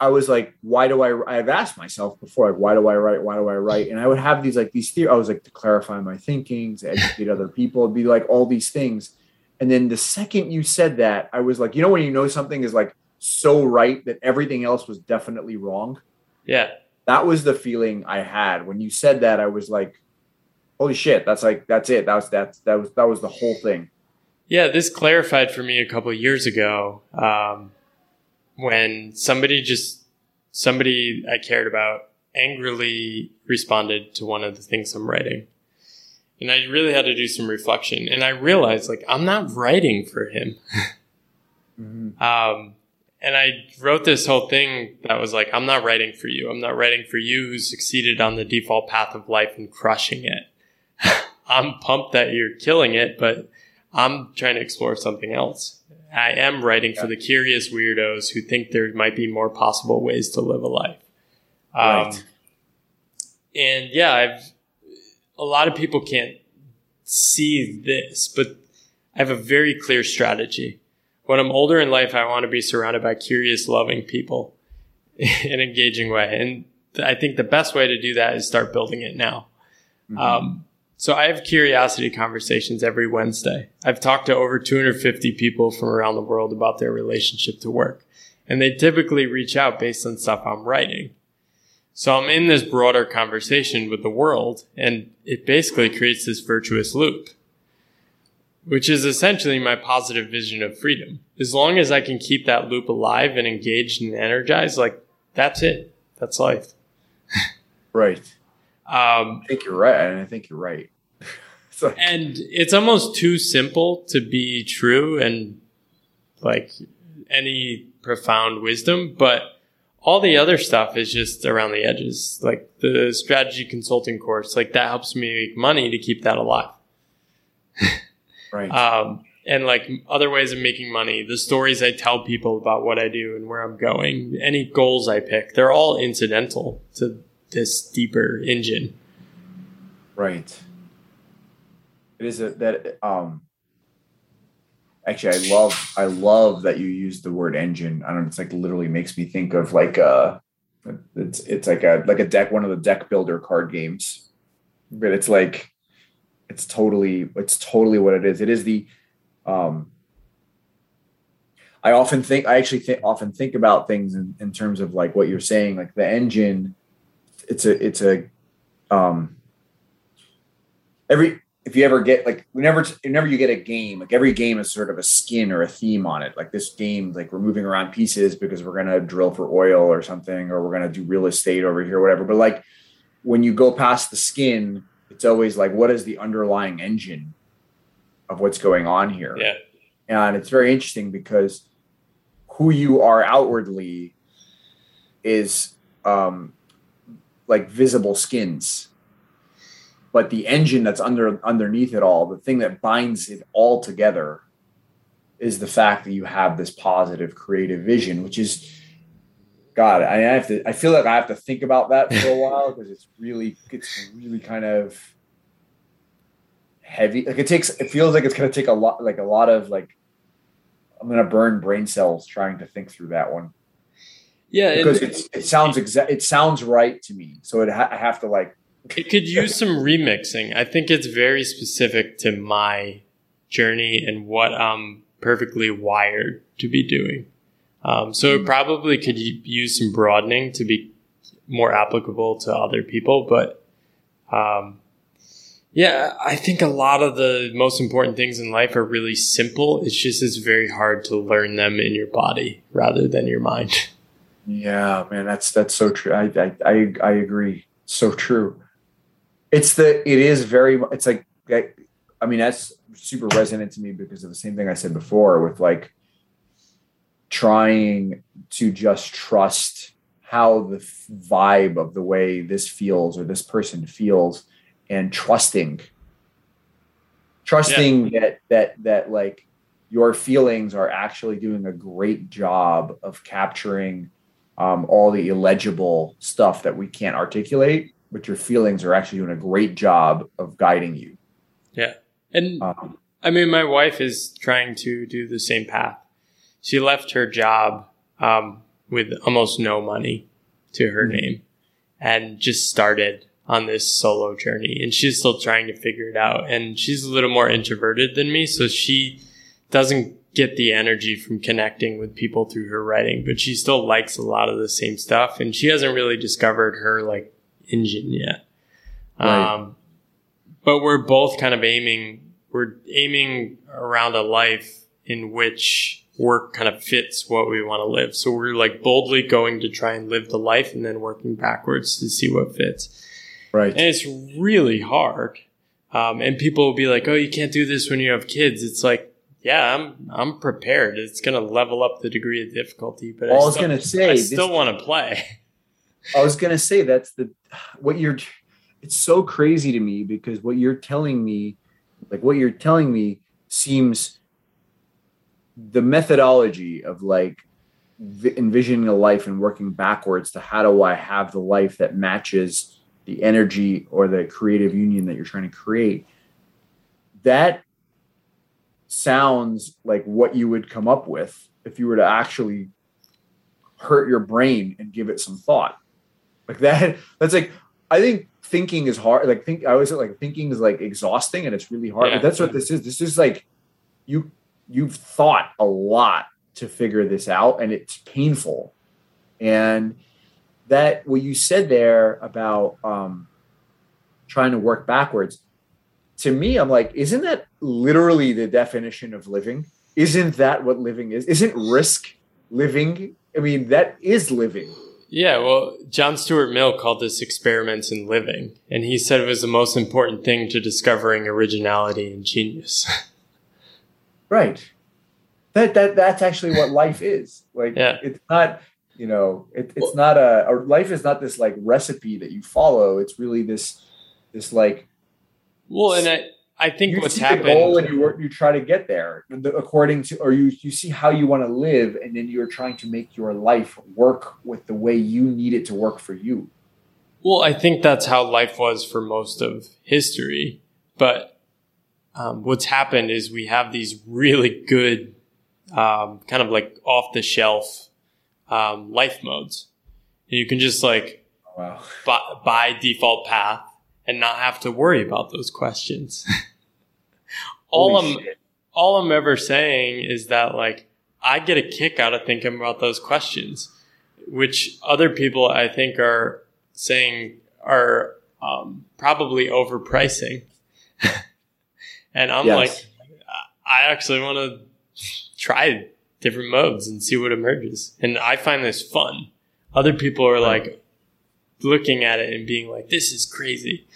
I was like, why do I, I've asked myself before, like, why do I write? Why do I write? And I would have these, like these theories. I was like, to clarify my thinking, to educate other people, it'd be like all these things. And then the second you said that, I was like, you know, when you know something is like so right that everything else was definitely wrong. yeah. That was the feeling I had when you said that. I was like, holy shit, that's like, that's it. That was, that's, that was, that was the whole thing. Yeah, this clarified for me a couple of years ago um, when somebody just somebody I cared about angrily responded to one of the things I'm writing, and I really had to do some reflection. And I realized like I'm not writing for him, Mhm. um, and I wrote this whole thing that was like, I'm not writing for you. I'm not writing for you who succeeded on the default path of life and crushing it. I'm pumped that you're killing it, but I'm trying to explore something else. I am writing for the curious weirdos who think there might be more possible ways to live a life. Um, right. And yeah, I've a lot of people can't see this, but I have a very clear strategy. When I'm older in life, I want to be surrounded by curious, loving people in an engaging way. And I think the best way to do that is start building it now. Mm-hmm. Um, so I have curiosity conversations every Wednesday. I've talked to over 250 people from around the world about their relationship to work. And they typically reach out based on stuff I'm writing. So I'm in this broader conversation with the world and it basically creates this virtuous loop, which is essentially my positive vision of freedom. As long as I can keep that loop alive and engaged and energized, like that's it. That's life. right. Um, I think you're right. And I think you're right. like, and it's almost too simple to be true and like any profound wisdom, but all the other stuff is just around the edges. Like the strategy consulting course, like that helps me make money to keep that alive. right. Um, and like other ways of making money, the stories I tell people about what I do and where I'm going, any goals I pick, they're all incidental to this deeper engine. Right. It is a, that um actually i love i love that you use the word engine. I don't know it's like literally makes me think of like uh it's it's like a like a deck one of the deck builder card games. But it's like it's totally it's totally what it is. It is the um i often think i actually think often think about things in, in terms of like what you're saying. Like the engine it's a it's a um every if you ever get like whenever whenever you get a game, like every game is sort of a skin or a theme on it. Like this game, like we're moving around pieces because we're gonna drill for oil or something, or we're gonna do real estate over here, whatever. But like when you go past the skin, it's always like what is the underlying engine of what's going on here? Yeah. And it's very interesting because who you are outwardly is um like visible skins but the engine that's under underneath it all the thing that binds it all together is the fact that you have this positive creative vision which is god i have to i feel like i have to think about that for a while because it's really it's really kind of heavy. Like it takes it feels like it's going to take a lot like a lot of like i'm going to burn brain cells trying to think through that one. Yeah because it, it sounds exact it sounds right to me. So it ha- i have to like it could use some remixing. I think it's very specific to my journey and what I'm perfectly wired to be doing. Um, so it probably could use some broadening to be more applicable to other people. But um, yeah, I think a lot of the most important things in life are really simple. It's just it's very hard to learn them in your body rather than your mind. Yeah, man, that's that's so true. I I I, I agree. So true it's the it is very it's like I mean that's super resonant to me because of the same thing I said before with like trying to just trust how the vibe of the way this feels or this person feels and trusting trusting yeah. that that that like your feelings are actually doing a great job of capturing um, all the illegible stuff that we can't articulate but your feelings are actually doing a great job of guiding you. Yeah. And um, I mean, my wife is trying to do the same path. She left her job um, with almost no money to her mm-hmm. name and just started on this solo journey. And she's still trying to figure it out. And she's a little more introverted than me. So she doesn't get the energy from connecting with people through her writing, but she still likes a lot of the same stuff. And she hasn't really discovered her like engine yet. Right. Um, but we're both kind of aiming, we're aiming around a life in which work kind of fits what we want to live. So we're like boldly going to try and live the life and then working backwards to see what fits. Right. And it's really hard. Um, and people will be like, oh, you can't do this when you have kids. It's like, yeah, I'm I'm prepared. It's gonna level up the degree of difficulty, but I I, was gonna say I still want to play. I was gonna say that's the what you're. It's so crazy to me because what you're telling me, like what you're telling me, seems the methodology of like vi- envisioning a life and working backwards to how do I have the life that matches the energy or the creative union that you're trying to create. That sounds like what you would come up with if you were to actually hurt your brain and give it some thought like that that's like i think thinking is hard like think i always say like thinking is like exhausting and it's really hard Yeah. but that's what this is. This is like you you've thought a lot to figure this out and it's painful. And that what you said there about um trying to work backwards to me i'm like isn't that literally the definition of living? Isn't that what living is? Isn't risk living? I mean that is living Yeah, well, John Stuart Mill called this experiments in living, and he said it was the most important thing to discovering originality and genius. Right. That that that's actually what life is. Like Yeah. it's not, you know, it, it's not a, a life is not this like recipe that you follow. It's really this this like well, and I, I think you what's see the goal and you work you try to get there according to or you you see how you want to live and then you're trying to make your life work with the way you need it to work for you. Well, I think that's how life was for most of history. But um, what's happened is we have these really good, um, kind of like off the shelf um, life modes. And you can just like Wow. by, by default path and not have to worry about those questions. all I'm all I'm ever saying is that like I get a kick out of thinking about those questions, which other people I think are saying are um, probably overpricing. and I'm Yes. like, I actually want to try different modes and see what emerges. And I find this fun. Other people are like looking at it and being like, this is crazy.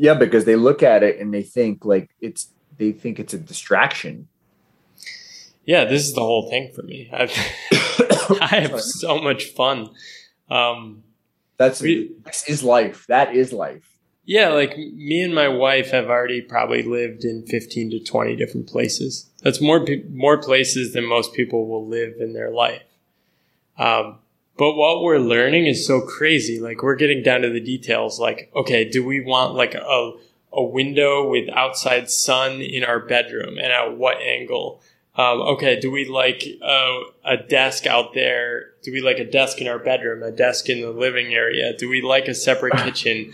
Yeah, because they look at it and they think like it's they think it's a distraction. Yeah, this is the whole thing for me. I've, I have so much fun. Um, That's We- this is life. That is life. yeah, like me and my wife have already probably lived in 15 to 20 different places. That's more more places than most people will live in their life. Um, but what we're learning is so crazy. Like we're getting down to the details. Like, okay, do we want like a a window with outside sun in our bedroom, and at what angle? Um, okay, do we like uh, a desk out there? Do we like a desk in our bedroom? A desk in the living area? Do we like a separate kitchen?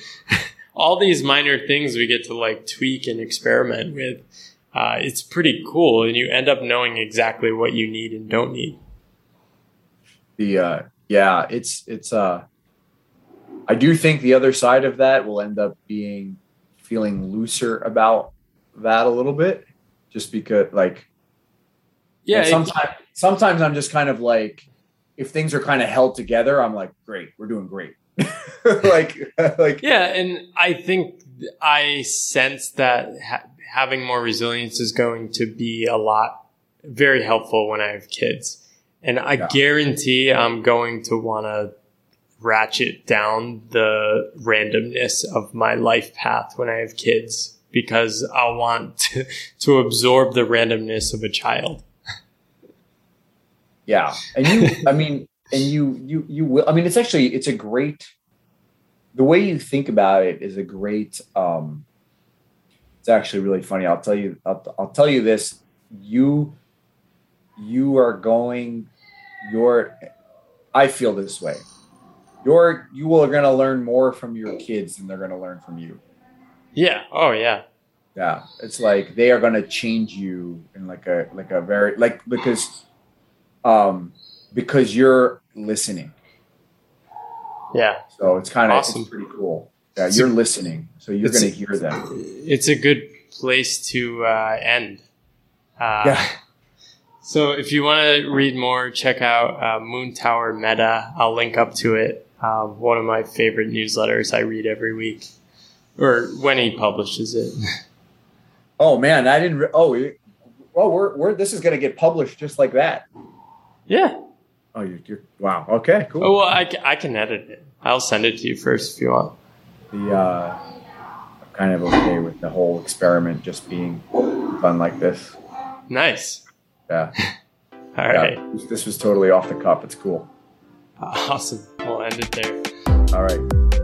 All these minor things we get to like tweak and experiment with. Uh, it's pretty cool, and you end up knowing exactly what you need and don't need. the uh yeah it's it's uh i do think the other side of that will end up being feeling looser about that a little bit just because like Yeah, sometimes sometimes i'm just kind of like if things are kind of held together i'm like great we're doing great like like Yeah, and I think I sense that ha- having more resilience is going to be a lot very helpful when I have kids. And I Yeah. guarantee I'm going to want to ratchet down the randomness of my life path when I have kids because I want to, to absorb the randomness of a child. Yeah, and you, I mean, and you, you, you will. I mean, it's actually it's a great. The way you think about it is a great. um It's actually really funny. I'll tell you. I'll, I'll tell you this. You, you are going. Your, I feel this way. You're you are going to learn more from your kids than they're going to learn from you. Yeah. Oh, yeah. Yeah, it's like they are going to change you in like a like a very like because, um, because you're listening. Yeah. So it's kind of Awesome. it's pretty cool. Yeah, you're listening, so you're going to hear them. It's a good place to uh, end. Uh, Yeah, So if you want to read more, check out uh, Moontower Meta. I'll link up to it. Um, one of my favorite newsletters I read every week, or when he publishes it. Oh man, I didn't. Re- oh, it- Well, we're we're this is going to get published just like that. Yeah. Oh, you're, you're wow. Okay, cool. Oh well, I, I can edit it. I'll send it to you first if you want. The uh, I'm kind of okay with the whole experiment just being done like this. Nice. Yeah. All yeah. right. This, this was totally off the cuff. It's cool. Awesome. We'll end it there. All right.